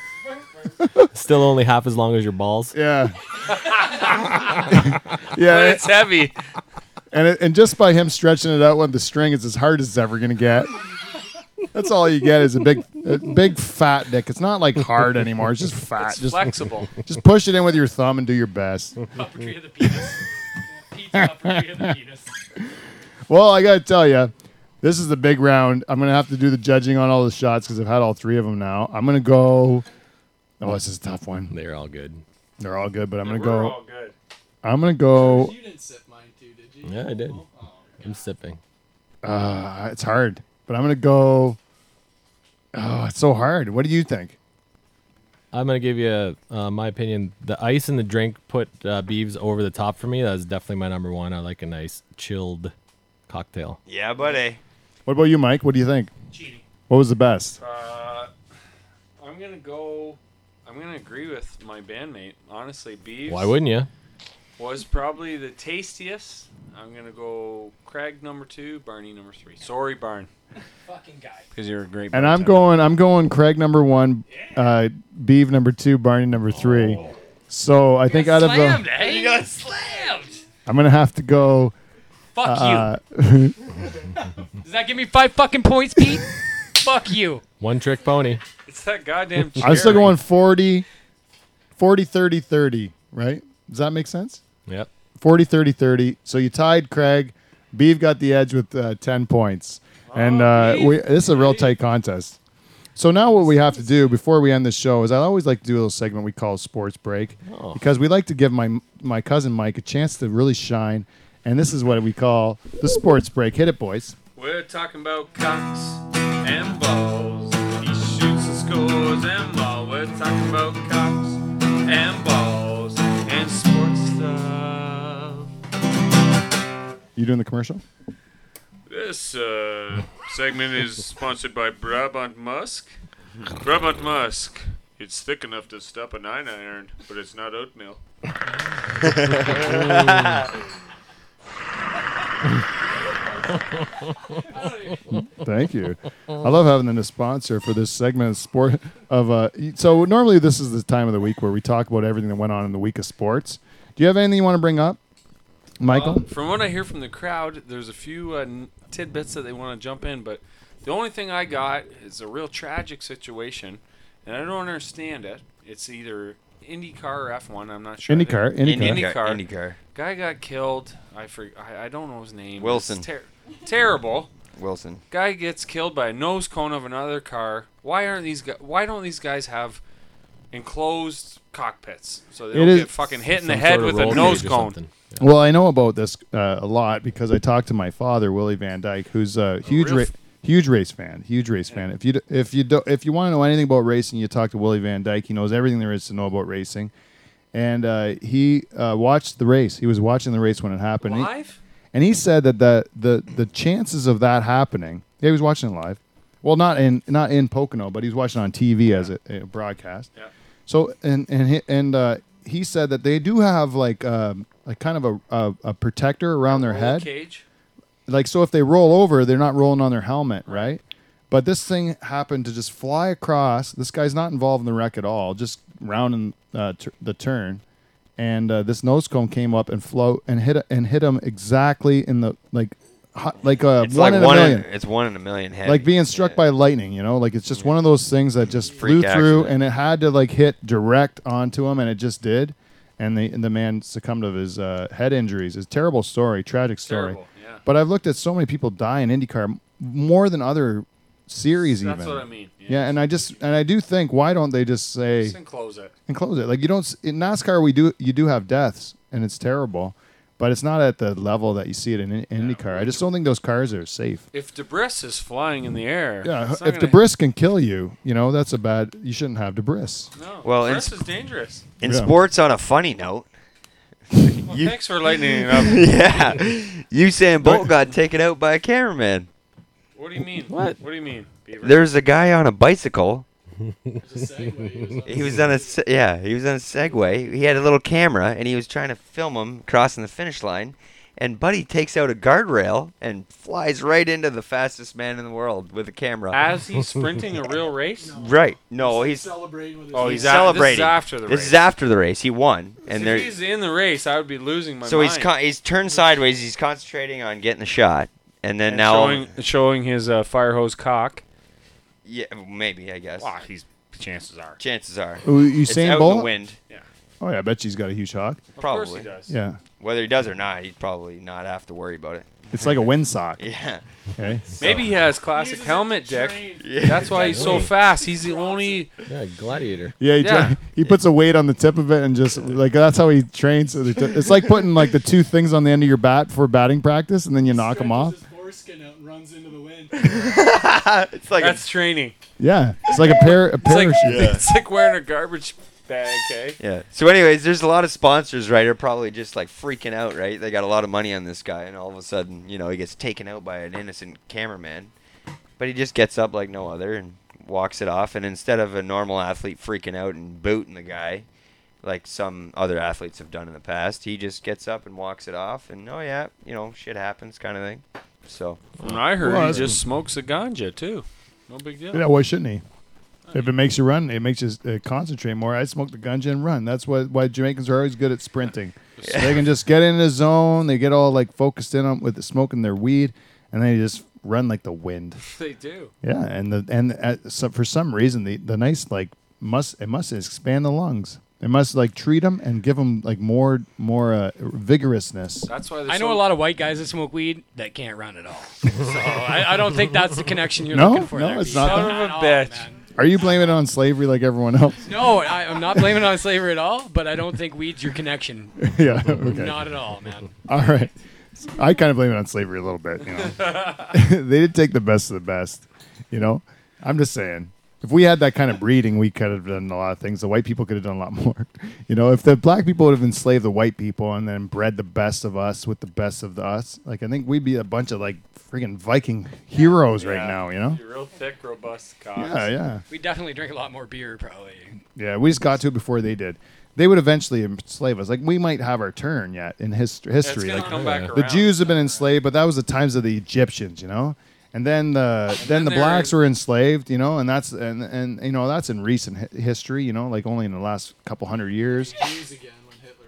Still only half as long as your balls. Yeah. But Yeah. it's heavy. And, it, and just by him stretching it out when the string is as hard as it's ever going to get. That's all you get is a big, a big fat dick. It's not like hard anymore. It's just fat. It's just flexible. Just push it in with your thumb and do your best. Puppetry of the penis. Pete's puppetry of the penis. Well, I got to tell you, this is the big round. I'm going to have to do the judging on all the shots because I've had all three of them now. I'm going to go. Oh, this is a tough one. They're all good. They're all good, but I'm going to We're go. all good. I'm going to go. You didn't sip mine too, did you? Yeah, I did. I'm sipping. Uh, it's hard, but I'm going to go. Oh, it's so hard. What do you think? I'm gonna give you uh, my opinion. The ice in the drink put uh, Beeves over the top for me. That's definitely my number one. I like a nice chilled cocktail. Yeah, buddy. What about you, Mike? What do you think? Cheating. What was the best? Uh, I'm gonna go. I'm gonna agree with my bandmate. Honestly, Beeves Why wouldn't you? was probably the tastiest. I'm gonna go Craig number two, Barney number three. Sorry, Barn, Fucking guy. because you're a great. And I'm bartender. going. I'm going. Craig number one, uh, Beeve number two, Barney number three. So I think out of Slammed, the, eh? You got slammed. I'm gonna have to go. Fuck Uh, you. Does that give me five fucking points, Pete? Fuck you. One trick pony. It's that goddamn. I'm still going 40, 40, 30, 30. Right? Does that make sense? Yep. 40, 30, 30. So you tied Craig. Beeve got the edge with uh, 10 points. And uh, we, this is a real tight contest. So now what we have to do before we end the show is I always like to do a little segment we call sports break Oh. because we like to give my my cousin Mike a chance to really shine. And this is what we call the sports break. Hit it, boys. We're talking about cocks and balls. He shoots and scores and ball. We're talking about cocks and balls You doing the commercial? This uh, segment is sponsored by Brabant Musk. Brabant Musk. It's thick enough to stop a nine iron, but it's not oatmeal. Thank you. I love having a sponsor for this segment of sport. Of uh, so normally this is the time of the week where we talk about everything that went on in the week of sports. Do you have anything you want to bring up, Michael? Uh, from what I hear from the crowd, there's a few uh, tidbits that they want to jump in, but the only thing I got is a real tragic situation, and I don't understand it. It's either IndyCar or F1. I'm not sure. IndyCar, IndyCar. IndyCar. IndyCar. Guy got killed. I for I, I don't know his name. Wilson. Ter- terrible. Wilson. Guy gets killed by a nose cone of another car. Why aren't these guys? Why don't these guys have enclosed cockpits so they It don't get fucking hit in the head with a nose cone? something. Well, I know about this uh, a lot because I talked to my father, Willie Van Dyke, who's a huge, real ra- huge race fan. Huge race fan. If you if you do, if you want to know anything about racing, you talk to Willie Van Dyke. He knows everything there is to know about racing, and uh, he uh, watched the race. He was watching the race when it happened. He- Live? and he said that the, the the chances of that happening. Yeah, he was watching it live. Well, not in not in Pocono, but he was watching on TV as a, a broadcast. Yeah. So and and he, and uh, he said that they do have like um, like kind of a, a, a protector around their head. Cage. Like so, if they roll over, they're not rolling on their helmet, right? But this thing happened to just fly across. This guy's not involved in the wreck at all, just rounding uh, t- the turn, and uh, this nose cone came up and float and hit and hit him exactly in the like hu- like a It's one like in one a million, in it's one in a million head. like being struck by lightning. You know, like it's just one of those things that just flew Freak through, accident. and it had to like hit direct onto him, and it just did. And the and the man succumbed of his uh, head injuries. It's a terrible story, tragic story. Terrible. Yeah. But I've looked at so many people die in IndyCar more than other series even. That's even. what I mean. Yeah, and I just and I do think why don't they just say Just enclose it. and close it? Like you don't in NASCAR we do you do have deaths and it's terrible, but it's not at the level that you see it in, in IndyCar. I just don't think those cars are safe. If debris is flying in the air, Yeah, if gonna- debris can kill you, you know that's a bad. You shouldn't have debris. No. Well, in debris sp- is dangerous. in Yeah. sports, on a funny note, Well, You- thanks for lightening it up. yeah, Usain Bolt got taken out by a cameraman. What do you mean? What? What do you mean? Beaver? There's a guy on a bicycle. There's segue. He was on He was on a se- yeah, he was on a Segway. He had a little camera and he was trying to film him crossing the finish line. And Buddy takes out a guardrail and flies right into the fastest man in the world with a camera. As he's sprinting a real race? right? No, he's celebrating with his Oh, he's he's a- this is celebrating. after the This race. is after the race. He won, and if he's in the race, I would be losing my So mind. he's con- he's turned sideways. He's concentrating on getting the shot, and then And now showing, showing his uh, fire hose cock. Yeah, maybe I guess. Wow, he's chances are. Chances are. Ooh, It's Usain out in the wind. Oh yeah, I bet she's got a huge hawk. Of course Probably. he does. Yeah, Whether he does or not, he'd probably not have to worry about it. it's like a windsock. Yeah. Okay. Maybe he has classic helmet, Dick. Yeah. That's why he's so fast. He's the only. Yeah, gladiator. Yeah, he, Yeah. he puts a weight on the tip of it and just like that's how he trains. So the tip- It's like putting like the two things on the end of your bat for batting practice, and then you knock them off. His foreskin out and runs into the wind. it's like a That's training. Yeah, it's like a pair a It's like, parachute. it's like wearing a garbage bag, okay? Yeah. So, anyways, there's a lot of sponsors, right? Are probably just like freaking out, right? They got a lot of money on this guy, and all of a sudden, you know, he gets taken out by an innocent cameraman. But he just gets up like no other and walks it off. And instead of a normal athlete freaking out and booting the guy, like some other athletes have done in the past, he just gets up and walks it off. And oh yeah, you know, shit happens, kind of thing. So When I heard Well, he that's- just smokes a ganja too. No big deal. Yeah, why shouldn't he? If it makes you run, it makes you uh, concentrate more. I smoke the ganja and run. That's what why Jamaicans are always good at sprinting. They can just get in the zone. They get all like focused in on with the smoking their weed, and they just run like the wind. They do. Yeah, and the and uh, so for some reason the the nice like must it must expand the lungs. It must like treat them and give them like more more uh, vigorousness. That's why. I know a lot of white guys that smoke weed that can't run at all. So I, I don't think that's the connection you're No? looking for. No, there, it's not Son that. of a bitch. man. Are you blaming it on slavery like everyone else? No, I, I'm not blaming it on slavery at all, but I don't think weed's your connection. yeah. Okay. Not at all, man. All right. I kind of blame it on slavery a little bit. You know, they did take the best of the best. You know, I'm just saying. If we had that kind of breeding, we could have done a lot of things. The white people could have done a lot more. You know, if the black people would have enslaved the white people and then bred the best of us with the best of the us, like I think we'd be a bunch of like freaking Viking heroes right now. You know? You're real thick, robust cocks. Yeah, yeah, We definitely drink a lot more beer, probably. yeah. We just got to it before they did. They would eventually enslave us. Like we might have our turn yet in hist- It's history. gonna Like come Yeah. back the around. Jews have been enslaved, but that was the times of the Egyptians, you know. And then the then, then the blacks were- were enslaved, you know, and that's and and you know that's in recent hi- history, you know, like only in the last couple hundred years. Jews again when Hitler.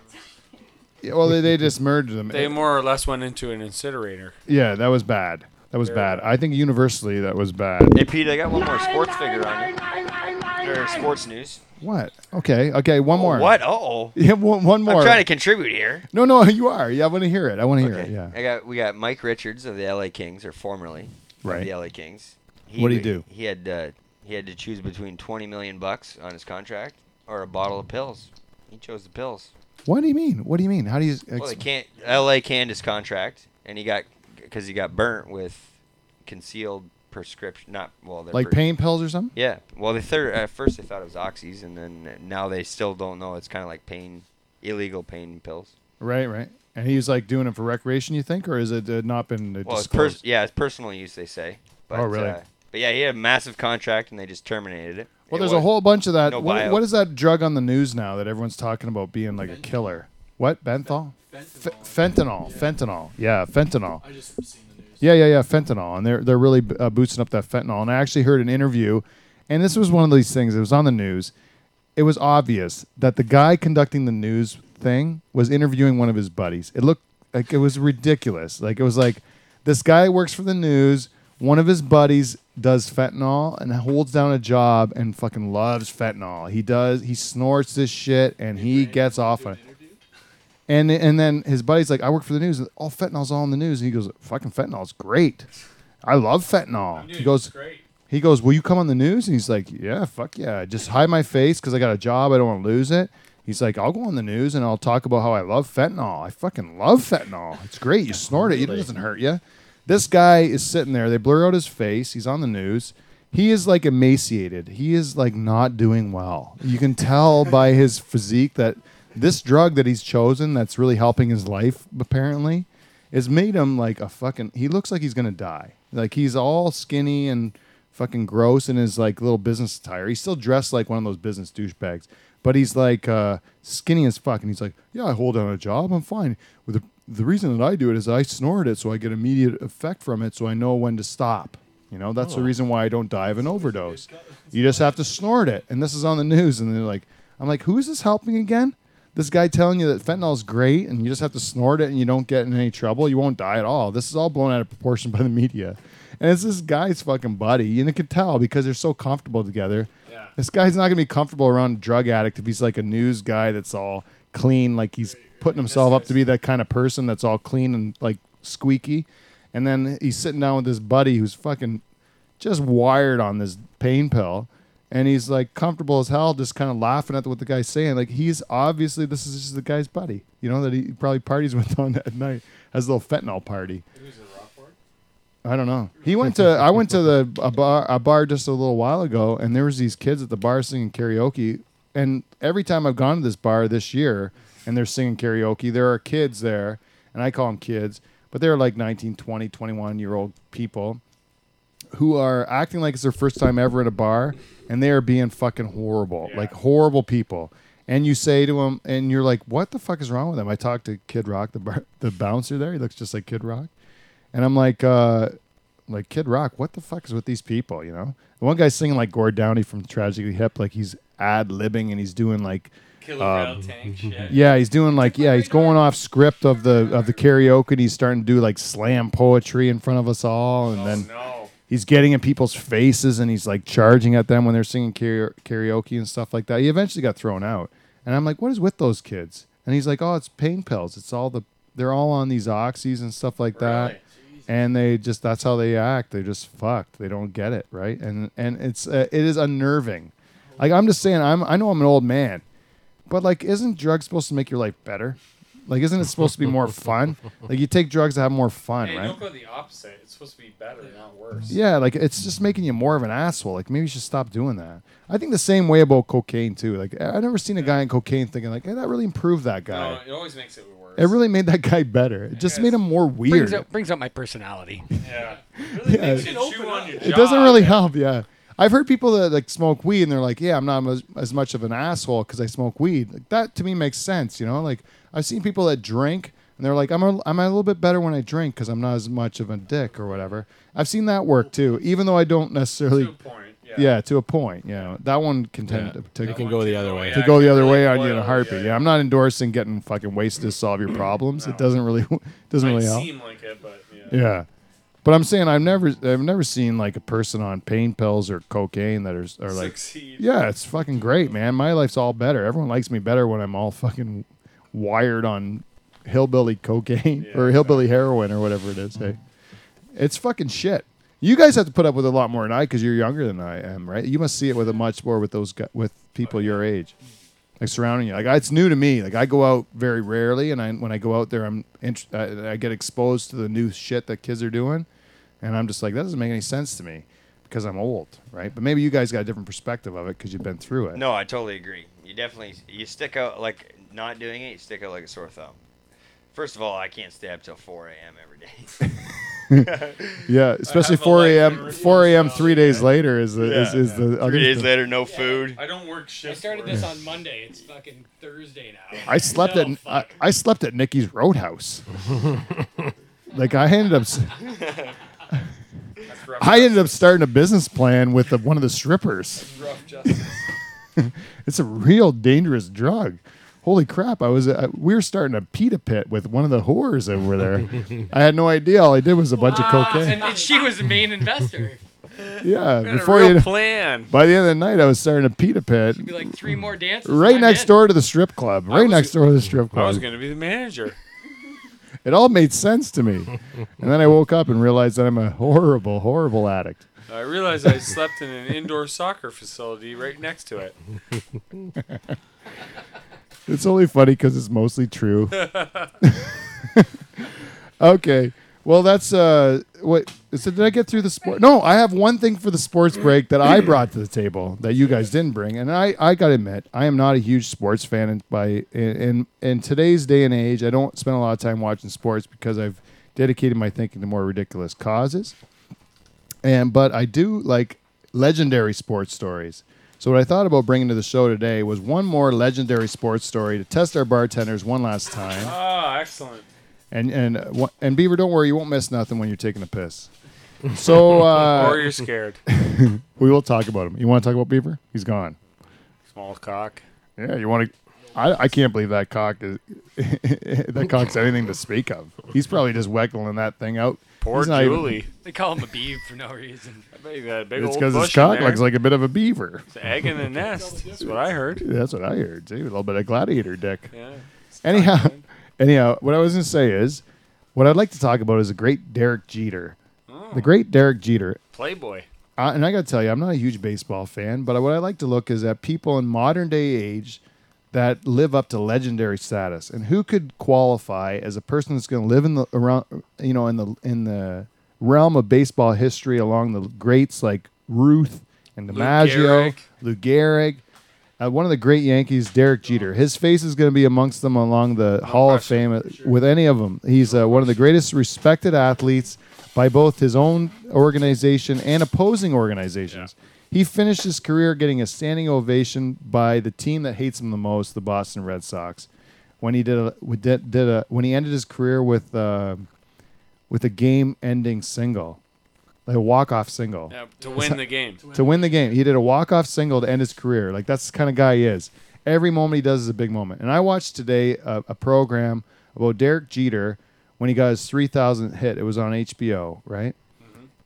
Yeah, well, they, they just merged them. They more or less went into an incinerator. yeah, that was bad. That was bad. bad. I think universally that was bad. Hey, Pete, I got one more sports figure on you. Or sports news. What? Okay, okay, one oh, more. What? Oh. Yeah, one, one more. I'm trying to contribute here. No, no, you are. Yeah, I want to hear it. I want to hear it. Yeah. I got we got Mike Richards of the LA Kings, or formerly. Right. the LA Kings. What'd he do? He had uh, he had to choose between 20 million bucks on his contract or a bottle of pills. He chose the pills. What do you mean? What do you mean? How do you? Well, they can't. LA canned his contract, and he got because he got burnt with concealed prescription. Not well, like pre- pain pills or something? Yeah. Well, they third at first they thought it was oxys, and then now they still don't know. It's kind of like pain, illegal pain pills. Right, right. And he was like doing it for recreation, you think, or is it uh, not been uh, Well, it's disclosed? pers- yeah, it's personal use, they say. But, Oh, really? Uh, but yeah, he had a massive contract, and they just terminated it. well, It there's a was- whole bunch of that. no what, buyout. what is that drug on the news now that everyone's talking about being like a killer? What benthol? F- fentanyl. Fentanyl. Yeah, fentanyl. I just seen the news. Yeah, yeah, yeah, fentanyl, and they're they're really uh, boosting up that fentanyl. And I actually heard an interview, and this was one of these things. It was on the news. It was obvious that the guy conducting the news thing was interviewing one of his buddies. It looked like it was ridiculous. Like it was like this guy works for the news. One of his buddies does fentanyl and holds down a job and fucking loves fentanyl. He does. He snorts this shit and he gets off on it. And and then his buddy's like, I work for the news. All fentanyl's all in the news. And he goes, fucking fentanyl's great. I love fentanyl. He goes, he goes, will you come on the news? And he's like, yeah, fuck yeah. Just hide my face because I got a job. I don't want to lose it. He's like, I'll go on the news and I'll talk about how I love fentanyl. I fucking love fentanyl. It's great. You snort it. It doesn't hurt you. This guy is sitting there. They blur out his face. He's on the news. He is like emaciated. He is like not doing well. You can tell by his physique that this drug that he's chosen that's really helping his life apparently has made him like a fucking he looks like he's gonna die. Like he's all skinny and fucking gross in his like little business attire. He's still dressed like one of those business douchebags. But he's like uh, skinny as fuck, and he's like, "Yeah, I hold down a job. I'm fine. With the the reason that I do it is I snort it, so I get immediate effect from it, so I know when to stop. You know, that's the reason why I don't die of an overdose. You just have to snort it, and this is on the news, and they're like, I'm like, who is this helping again? This guy telling you that fentanyl is great, and you just have to snort it, and you don't get in any trouble. You won't die at all. This is all blown out of proportion by the media, and it's this guy's fucking buddy, and you can tell because they're so comfortable together. Yeah. This guy's not gonna be comfortable around a drug addict if he's like a news guy that's all clean, like he's putting himself up to be that kind of person that's all clean and like squeaky. And then he's sitting down with this buddy who's fucking just wired on this pain pill. And he's like comfortable as hell, just kind of laughing at what the guy's saying. Like he's obviously this is just the guy's buddy, you know, that he probably parties with on at night, has a little fentanyl party. I don't know. He went to I went to the a bar a bar just a little while ago, and there was these kids at the bar singing karaoke. And every time I've gone to this bar this year, and they're singing karaoke, there are kids there, and I call them kids, but they're like 19, 20, 21 year old people who are acting like it's their first time ever at a bar, and they are being fucking horrible, like horrible people. And you say to them, and you're like, "What the fuck is wrong with them?" I talked to Kid Rock, the bar, the bouncer there. He looks just like Kid Rock. And I'm like, uh, like Kid Rock, what the fuck is with these people? You know, the one guy's singing like Gord Downie from Tragically Hip, like he's ad libbing and he's doing like, Killer um, Tank shit. yeah, he's doing like, yeah, he's going off script of the of the karaoke. and He's starting to do like slam poetry in front of us all, and Oh, then no. he's getting in people's faces and he's like charging at them when they're singing karaoke and stuff like that. He eventually got thrown out, and I'm like, what is with those kids? And he's like, oh, it's pain pills. It's all the they're all on these oxys and stuff like that and they just that's how they act. They're just fucked. They don't get it right? And and it's uh, it is unnerving. Like i'm just saying i'm i know i'm an old man but like isn't drugs supposed to make your life better like isn't it supposed to be more fun? Like you take drugs to have more fun Hey, right? don't go the opposite. It's supposed to be better, not worse. yeah like it's just making you more of an asshole. Like maybe you should stop doing that. I think the same way about cocaine too. Like i've never seen a guy in cocaine thinking like hey that really improved that guy. No, it always makes it worse. it really made that guy better. It just made him more Brings weird. up, brings up my personality. Yeah. It really Yeah. makes you chew on your it doesn't jaw. really help yeah. I've heard people that like smoke weed and they're like yeah i'm not as, as much of an asshole because i smoke weed. Like that to me makes sense you know? Like i've seen people that drink and they're like i'm a, I'm a little bit better when i drink because i'm not as much of a dick or whatever i've seen that work too even though i don't necessarily To a point, yeah. yeah to a point you know that one can tend Yeah. to, to, It can go the other way. to go the other really way on you in boil, a heartbeat yeah, yeah, i'm not endorsing getting fucking wasted to solve your problems it doesn't really doesn't Might really help seem like it, but yeah. yeah. But I'm saying I've never I've never seen like a person on pain pills or cocaine that are, are like Succeed. yeah, it's fucking great, man. My life's all better. Everyone likes me better when I'm all fucking wired on hillbilly cocaine Yeah, or hillbilly heroin or whatever it is. Hey, it's fucking shit. You guys have to put up with a lot more than I because you're younger than I am, right? You must see it with a much more with those gu- with people oh, your age, like surrounding you. Like it's new to me. Like I go out very rarely, and I when I go out there, I'm int- I, I get exposed to the new shit that kids are doing, and I'm just like that doesn't make any sense to me because I'm old, right? But maybe you guys got a different perspective of it because you've been through it. No, I totally agree. You definitely you stick out like not doing it. You stick out like a sore thumb. First of all, I can't stay up till 4 a.m. every day. Yeah, especially 4 a.m. 4 a.m. three uh, days later is the is, is the other Three days thing. later, no food. I don't work I shifts. started this on Monday. It's fucking Thursday now. I slept Oh, at I, fuck. I slept at Nikki's Roadhouse. like I ended up s- That's rough I ended up starting a business plan with the, one of the strippers. rough justice. It's a real dangerous drug. Holy crap! I was uh, we were starting a pita pit with one of the whores over there. I had no idea. All I did was a bunch of cocaine. And, and she was the main investor. Yeah, Got a before real you. plan. By the end of the night, I was starting a pita pit Be like three more dances. right next in. door to the strip club. Right was- next door to the strip club. I was going to be the manager. It all made sense to me. And then I woke up and realized that I'm a horrible, horrible addict. I realized I slept in an indoor soccer facility right next to it. It's only funny because it's mostly true. okay. Well, that's uh, what. So did I get through the sport? No, I have one thing for the sports break that I brought to the table that you guys didn't bring, and I, I gotta admit, I am not a huge sports fan. In, by in, in in today's day and age, I don't spend a lot of time watching sports because I've dedicated my thinking to more ridiculous causes. And but I do like legendary sports stories. So what I thought about bringing to the show today was one more legendary sports story to test our bartenders one last time. Ah, excellent. And and uh, and Beaver, don't worry, you won't miss nothing when you're taking a piss. So or uh, you're scared. we will talk about him. You want to talk about Beaver? He's gone. Small cock. Yeah, you want to? I, I can't believe that cock is that cock's anything to speak of. He's probably just weckling that thing out. Poor He's not even- Julie. They call him a beeve for no reason. I bet you got a big It's old because his bush in cock there. looks like a bit of a beaver. It's an egg in the nest. That's what I heard. That's what I heard. See, a little bit of gladiator dick. Yeah. Anyhow, anyhow, what I was going to say is, what I'd like to talk about is the great Derek Jeter. Oh, The great Derek Jeter. Playboy. Uh, and I got to tell you, I'm not a huge baseball fan, but what I like to look is at people in modern day age that live up to legendary status, and who could qualify as a person that's going to live in the around, you know, in the in the realm of baseball history along the greats like Ruth and Lou DiMaggio, Gehrig. Lou Gehrig. Uh, one of the great Yankees, Derek Jeter. His face is going to be amongst them along the Hall of Fame uh, with any of them. He's uh, one of the greatest respected athletes by both his own organization and opposing organizations. He finished his career getting a standing ovation by the team that hates him the most, the Boston Red Sox, when he did a did, did a when he ended his career with uh, with a game-ending single, like a walk-off single Yeah, to win the game. to win the game. He did a walk-off single to end his career. Like that's the kind of guy he is. Every moment he does is a big moment. And I watched today a, a program about Derek Jeter when he got his 3,000th hit. It was on HBO, right?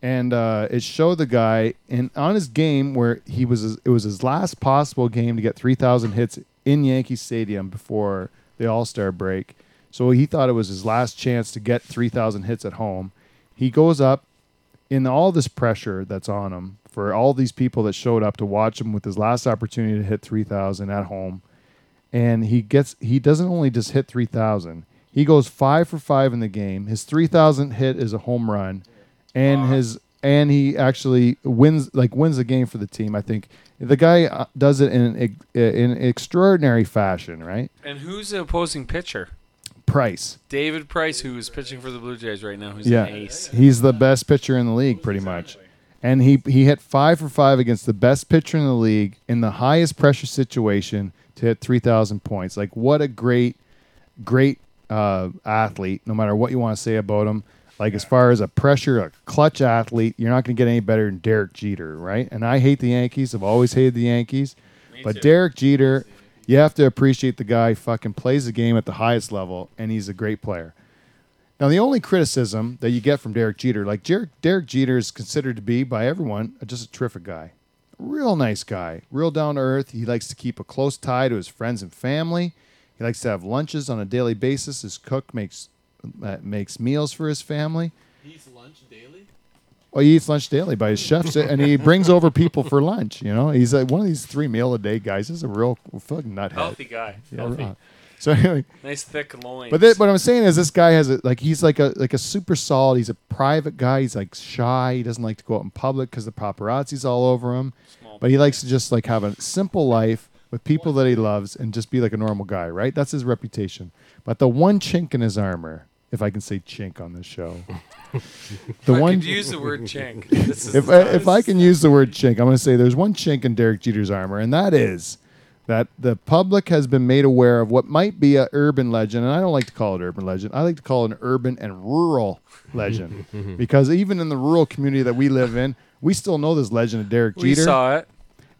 And uh, it showed the guy in on his game where he was. It was his last possible game to get 3,000 hits in Yankee Stadium before the All Star break. So he thought it was his last chance to get 3,000 hits at home. He goes up in all this pressure that's on him for all these people that showed up to watch him with his last opportunity to hit 3000 at home and he gets he doesn't only just hit 3000 he goes 5 for 5 in the game his 3000 hit is a home run and his and he actually wins like wins the game for the team i think the guy uh, does it in ex- in extraordinary fashion right And who's the opposing pitcher? price David Price, who is pitching for the Blue Jays right now. Who's yeah, an ace. he's the best pitcher in the league, pretty much. And he he hit five for five against the best pitcher in the league in the highest pressure situation to hit three thousand points. Like what a great, great uh, athlete. No matter what you want to say about him, like as far as a pressure, a clutch athlete, you're not going to get any better than Derek Jeter, right? And I hate the Yankees. I've always hated the Yankees, but Derek Jeter, you have to appreciate the guy. Fucking plays the game at the highest level, and he's a great player. Now, the only criticism that you get from Derek Jeter, like Jer- Derek Jeter is considered to be by everyone just a terrific guy. Real nice guy, real down to earth. He likes to keep a close tie to his friends and family. He likes to have lunches on a daily basis. His cook makes uh, makes meals for his family. He eats lunch daily. Well, he eats lunch daily by his chefs, uh, and he brings over people for lunch. You know, he's like one of these three meal a day guys. He's a real fucking nuthead. Healthy guy. Yeah, Healthy. right. So anyway, Nice thick loins. but th- what I'm saying is this guy has a, like he's like a like a super solid. He's a private guy. He's like shy. He doesn't like to go out in public because the paparazzi's all over him. Small But he likes to just like have a simple life with people that he loves and just be like a normal guy, right? That's his reputation. But the one chink in his armor, if I can say chink on this show, the I one could use the word chink. This is if I, if I can use the word chink, I'm going to say there's one chink in Derek Jeter's armor, and that is that the public has been made aware of what might be a urban legend, and I don't like to call it urban legend. I like to call it an urban and rural legend because even in the rural community that we live in, we still know this legend of Derek we Jeter. saw it.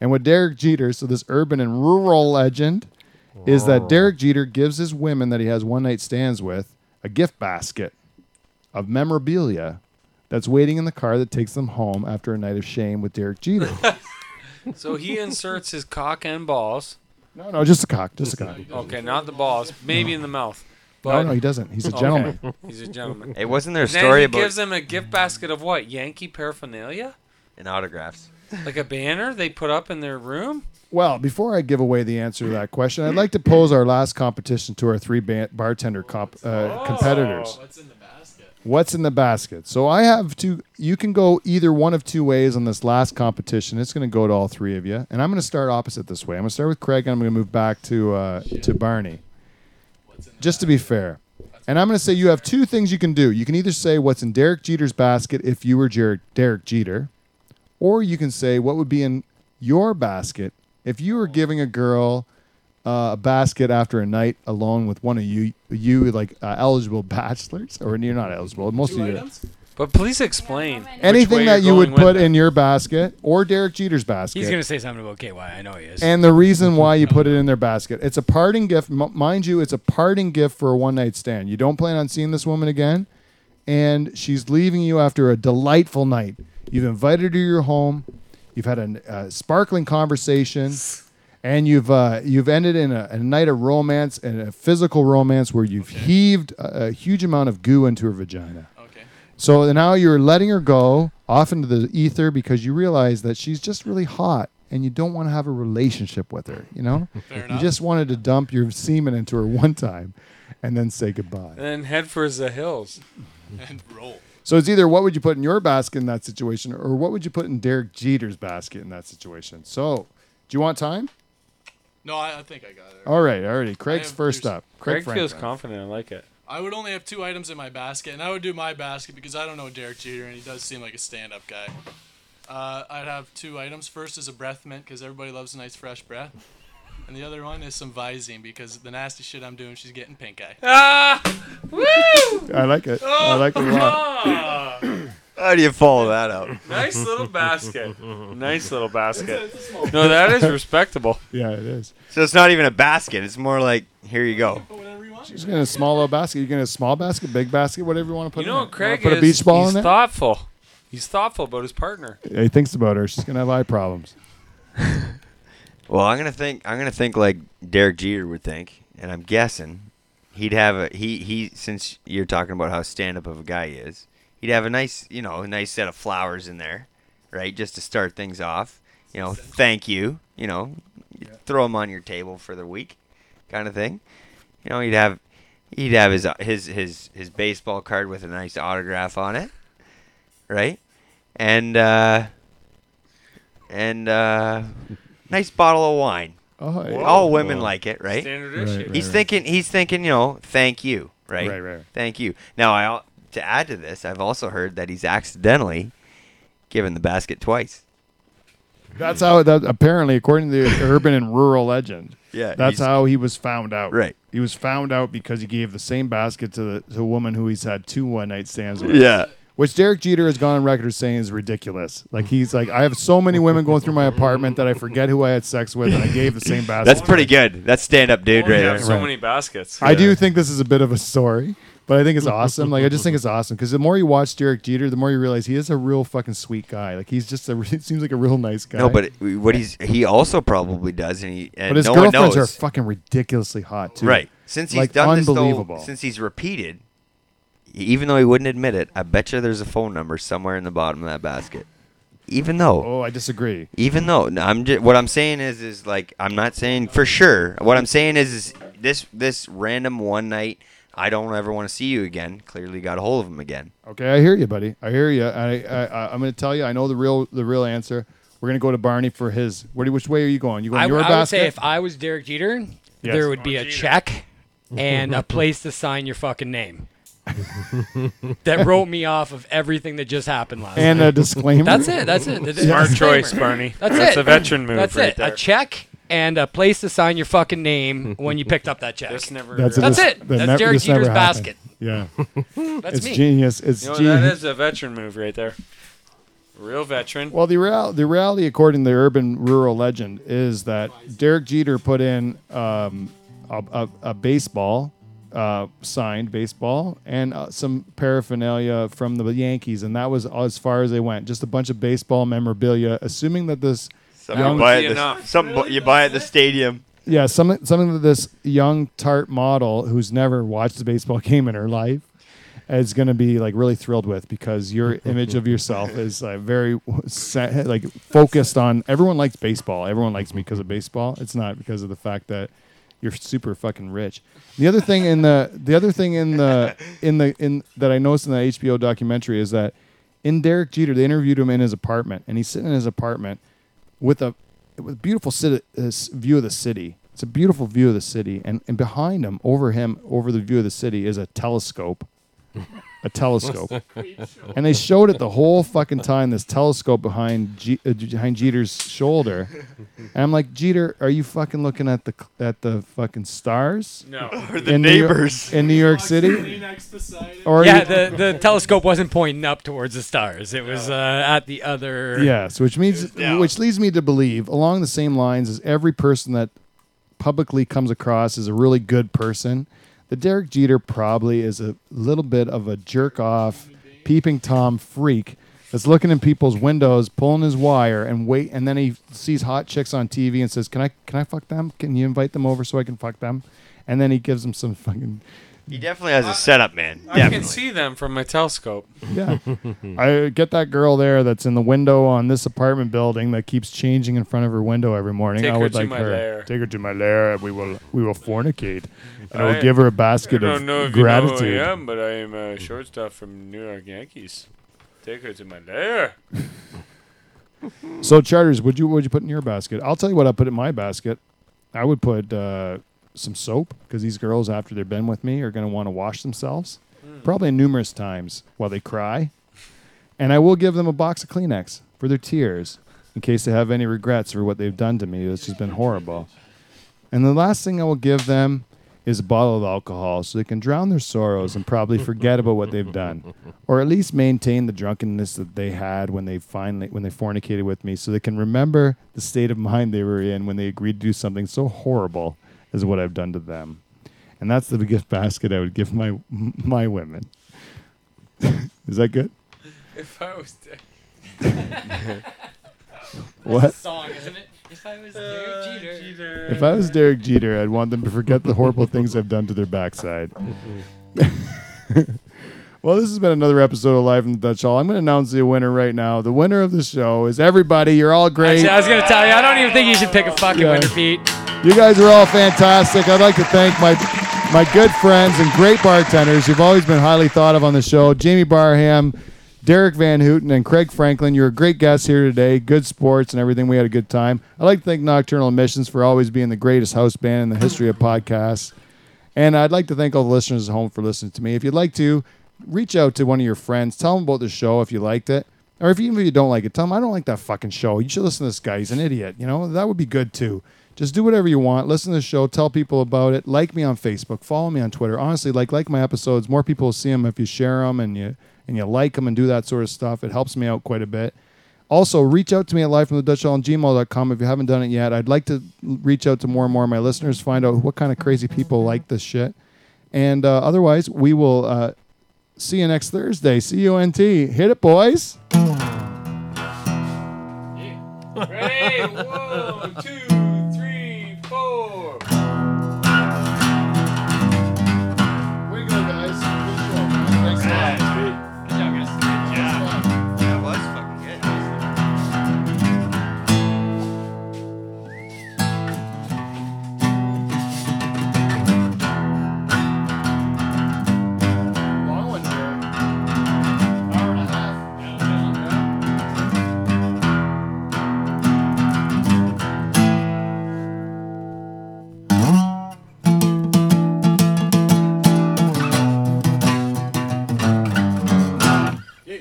And with Derek Jeter, so this urban and rural legend is that Derek Jeter gives his women that he has one night stands with a gift basket of memorabilia that's waiting in the car that takes them home after a night of shame with Derek Jeter. So he inserts his cock and balls. no, no, just a cock, just a cock. Okay, not the balls. Maybe in the mouth. No, But no, he doesn't. He's a Okay. gentleman. he's a gentleman. It wasn't there a Then story he about gives him a gift basket of what? Yankee paraphernalia? and autographs. Like a banner they put up in their room? Well, before I give away the answer to that question, I'd like to pose our last competition to our three ba- bartender comp- uh, competitors. What's in the basket? What's in the basket? So I have two. You can go either one of two ways on this last competition. It's going to go to all three of you, and I'm going to start opposite this way. I'm going to start with Craig, and I'm going to move back to uh, to Barney, What's in the just to be fair. And I'm going to say you have two things you can do. You can either say what's in Derek Jeter's basket if you were Jer- Derek Jeter, or you can say what would be in your basket if you were giving a girl uh, a basket after a night alone with one of you, you like uh, eligible bachelors, or you're not eligible. Most Two of you. items? But please explain. Yeah, Anything that you're would put in your basket or Derek Jeter's basket. He's gonna say something about KY. I know he is. and the reason why you put it in their basket. It's a parting gift. M- mind you, it's a parting gift for a one night stand. You don't plan on seeing this woman again, and she's leaving you after a delightful night. You've invited her to your home. You've had a uh, sparkling conversation, and you've uh, you've ended in a, a night of romance and a physical romance where you've heaved a, a huge amount of goo into her vagina. Okay. So now you're letting her go off into the ether because you realize that she's just really hot and you don't want to have a relationship with her, you know? Fair You enough. just wanted to dump your semen into her one time and then say goodbye. And then head for the hills. and roll. So it's either what would you put in your basket in that situation or what would you put in Derek Jeter's basket in that situation? So, do you want time? No, I, I think I got it. All right, already. Craig's have- first there's- up. Craig Craig feels Franklin. confident. I like it. I would only have two items in my basket, and I would do my basket because I don't know Derek Jeter, and he does seem like a stand-up guy. Uh, I'd have two items. First is a breath mint because everybody loves a nice fresh breath, and the other one is some Visine because the nasty shit I'm doing, she's getting pink eye. Ah! Woo! I like it. I like it a lot. How do you follow that up? nice little basket. Nice little basket. No, that is respectable. Yeah, it is. So it's not even a basket. It's more like here you go. Put whatever you. She's getting a small little basket. You're getting a small basket, big basket, whatever you want to put You in know there. what Craig Put is? a beach ball He's in there? thoughtful. He's thoughtful about his partner. Yeah, he thinks about her. She's going to have eye problems. Well, I'm gonna think. I'm gonna think like Derek Jeter would think, and I'm guessing he'd have a he he. Since you're talking about how stand up of a guy he is, he'd have a nice you know a nice set of flowers in there, right? Just to start things off. You know, thank you. You know, you throw them on your table for the week, kind of thing. You know, he'd have he'd have his his his his baseball card with a nice autograph on it, right? And uh, and uh, nice bottle of wine. Oh, yeah. All women like it, right? Standard issue. right. He's thinking. He's thinking. You know, thank you, right? Right, right. Thank you. Now, I to add to this, I've also heard that he's accidentally given the basket twice. That's how that apparently, according to the urban and rural legend, Yeah, that's how he was found out. Right. He was found out because he gave the same basket to the to a woman who he's had two one night stands with. Yeah. Which Derek Jeter has gone on record as saying is ridiculous. Like he's like, I have so many women going through my apartment that I forget who I had sex with, and I gave the same basket. That's pretty good. That's stand up dude right have there. so Right. many baskets. I do think this is a bit of a story, but I think it's awesome. Like I just think it's awesome because the more you watch Derek Jeter, the more you realize he is a real fucking sweet guy. Like he's just a it seems like a real nice guy. No, but what he's he also probably does, and he and but his no one girlfriends knows. are fucking ridiculously hot too. Right. Since he's Like, done this unbelievable. though, since he's repeated, even though he wouldn't admit it, I bet you there's a phone number somewhere in the bottom of that basket. Even though, Oh, I disagree. even though no, I'm just what I'm saying is is like I'm not saying for sure. What I'm saying is is this this random one night I don't ever want to see you again. Clearly got a hold of him again. Okay, I hear you, buddy. I hear you. I, I, I I'm going to tell you. I know the real the real answer. We're going to go to Barney for his. Where, which way are you going? You going I, your I would say if I was Derek Jeter, Yes. there would be a check and a place to sign your fucking name. That wrote me off of everything that just happened last night. and night. a disclaimer. That's it. That's it. The- the Smart disclaimer. choice, Barney. That's, That's it. a veteran move That's right it. there. A check and a place to sign your fucking name when you picked up that check. This never. That's, That's dis- it. that That's never- Derek this never Jeter's happened. basket. Yeah, That's it's me. genius. It's You know, genius. that is a veteran move right there. Real veteran. Well, the real the reality, according to the urban rural legend, is that Derek Jeter put in um, a, a, a baseball, uh, signed baseball, and uh, some paraphernalia from the Yankees, and that was as far as they went. Just a bunch of baseball memorabilia, assuming that this Something young, you buy at the, enough. something bu- you buy at the stadium. yeah, something something that this young tart model who's never watched a baseball game in her life is going to be like really thrilled with because your image of yourself is uh, very sa- like focused on everyone likes baseball. Everyone likes me because of baseball. It's not because of the fact that you're super fucking rich. The other thing in the the other thing in the in the in that I noticed in the HBO documentary is that in Derek Jeter they interviewed him in his apartment and he's sitting in his apartment with a with a beautiful city, view of the city. It's a beautiful view of the city, and, and behind him, over him, over the view of the city, is a telescope. A telescope, and they showed it the whole fucking time. This telescope behind G- uh, behind Jeter's shoulder, and I'm like, Jeter, are you fucking looking at the at the fucking stars No. Or the in New York- neighbors. in New York City, Kleenex beside it. or yeah, you- the, the telescope wasn't pointing up towards the stars. It was uh, at the other. Yes, which means Yeah. which leads me to believe along the same lines as every person that publicly comes across as a really good person, that Derek Jeter probably is a little bit of a jerk off, peeping tom freak that's looking in people's windows, pulling his wire, and wait, and then he sees hot chicks on TV and says, "Can I can I fuck them? Can you invite them over so I can fuck them?" And then he gives them some fucking He definitely has a setup, man. I Definitely. can see them from my telescope. Yeah. I get that girl there that's in the window on this apartment building that keeps changing in front of her window every morning. Take I her would to like my her. lair. Take her to my lair and we will we will fornicate. And I will give her a basket of gratitude. you know who I am, but I am a shortstop from New York Yankees. Take her to my lair. So charters, would you would you put in your basket? I'll tell you what I put in my basket. I would put uh, some soap because these girls, after they've been with me, are going to want to wash themselves, probably numerous times while they cry. And I will give them a box of Kleenex for their tears in case they have any regrets for what they've done to me. It's just been horrible. And the last thing I will give them is a bottle of alcohol so they can drown their sorrows and probably forget about what they've done. Or at least maintain the drunkenness that they had when they finally when they fornicated with me so they can remember the state of mind they were in when they agreed to do something so horrible as what I've done to them. And that's the gift basket I would give my my women. is that good? If I was there. What? song, isn't it? If I was uh, Derek Jeter. If I was Derek Jeter, I'd want them to forget the horrible things I've done to their backside. well, this has been another episode of Live from the Dutch Hall. I'm going to announce the winner right now. The winner of the show is everybody. You're all great. Actually, I was gonna tell you, I don't even think you should pick a fucking Yeah. winner, Pete. You guys are all fantastic. I'd like to thank my my good friends and great bartenders. You've always been highly thought of on the show. Jamie Barham, Derek Van Houten, and Craig Franklin. You're a great guest here today. Good sports and everything. We had a good time. I'd like to thank Nocturnal Emissions for always being the greatest house band in the history of podcasts. And I'd like to thank all the listeners at home for listening to me. If you'd like to, reach out to one of your friends. Tell them about the show if you liked it. Or if even if you don't like it, tell them I don't like that fucking show. You should listen to this guy. He's an idiot. You know, that would be good too. Just do whatever you want. Listen to the show. Tell people about it. Like me on Facebook. Follow me on Twitter. Honestly, like like my episodes. More people will see them if you share them and you and you like them and do that sort of stuff. It helps me out quite a bit. Also, reach out to me at livefromthedutchhall@gmail.com if you haven't done it yet. I'd like to reach out to more and more of my listeners, find out what kind of crazy people like this shit. And uh, otherwise, we will uh, see you next Thursday. C U N T. Hit it, boys. One, two,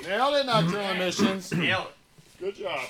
Nailed it, Nocturnal mm-hmm. Emissions. Nailed it. Good job.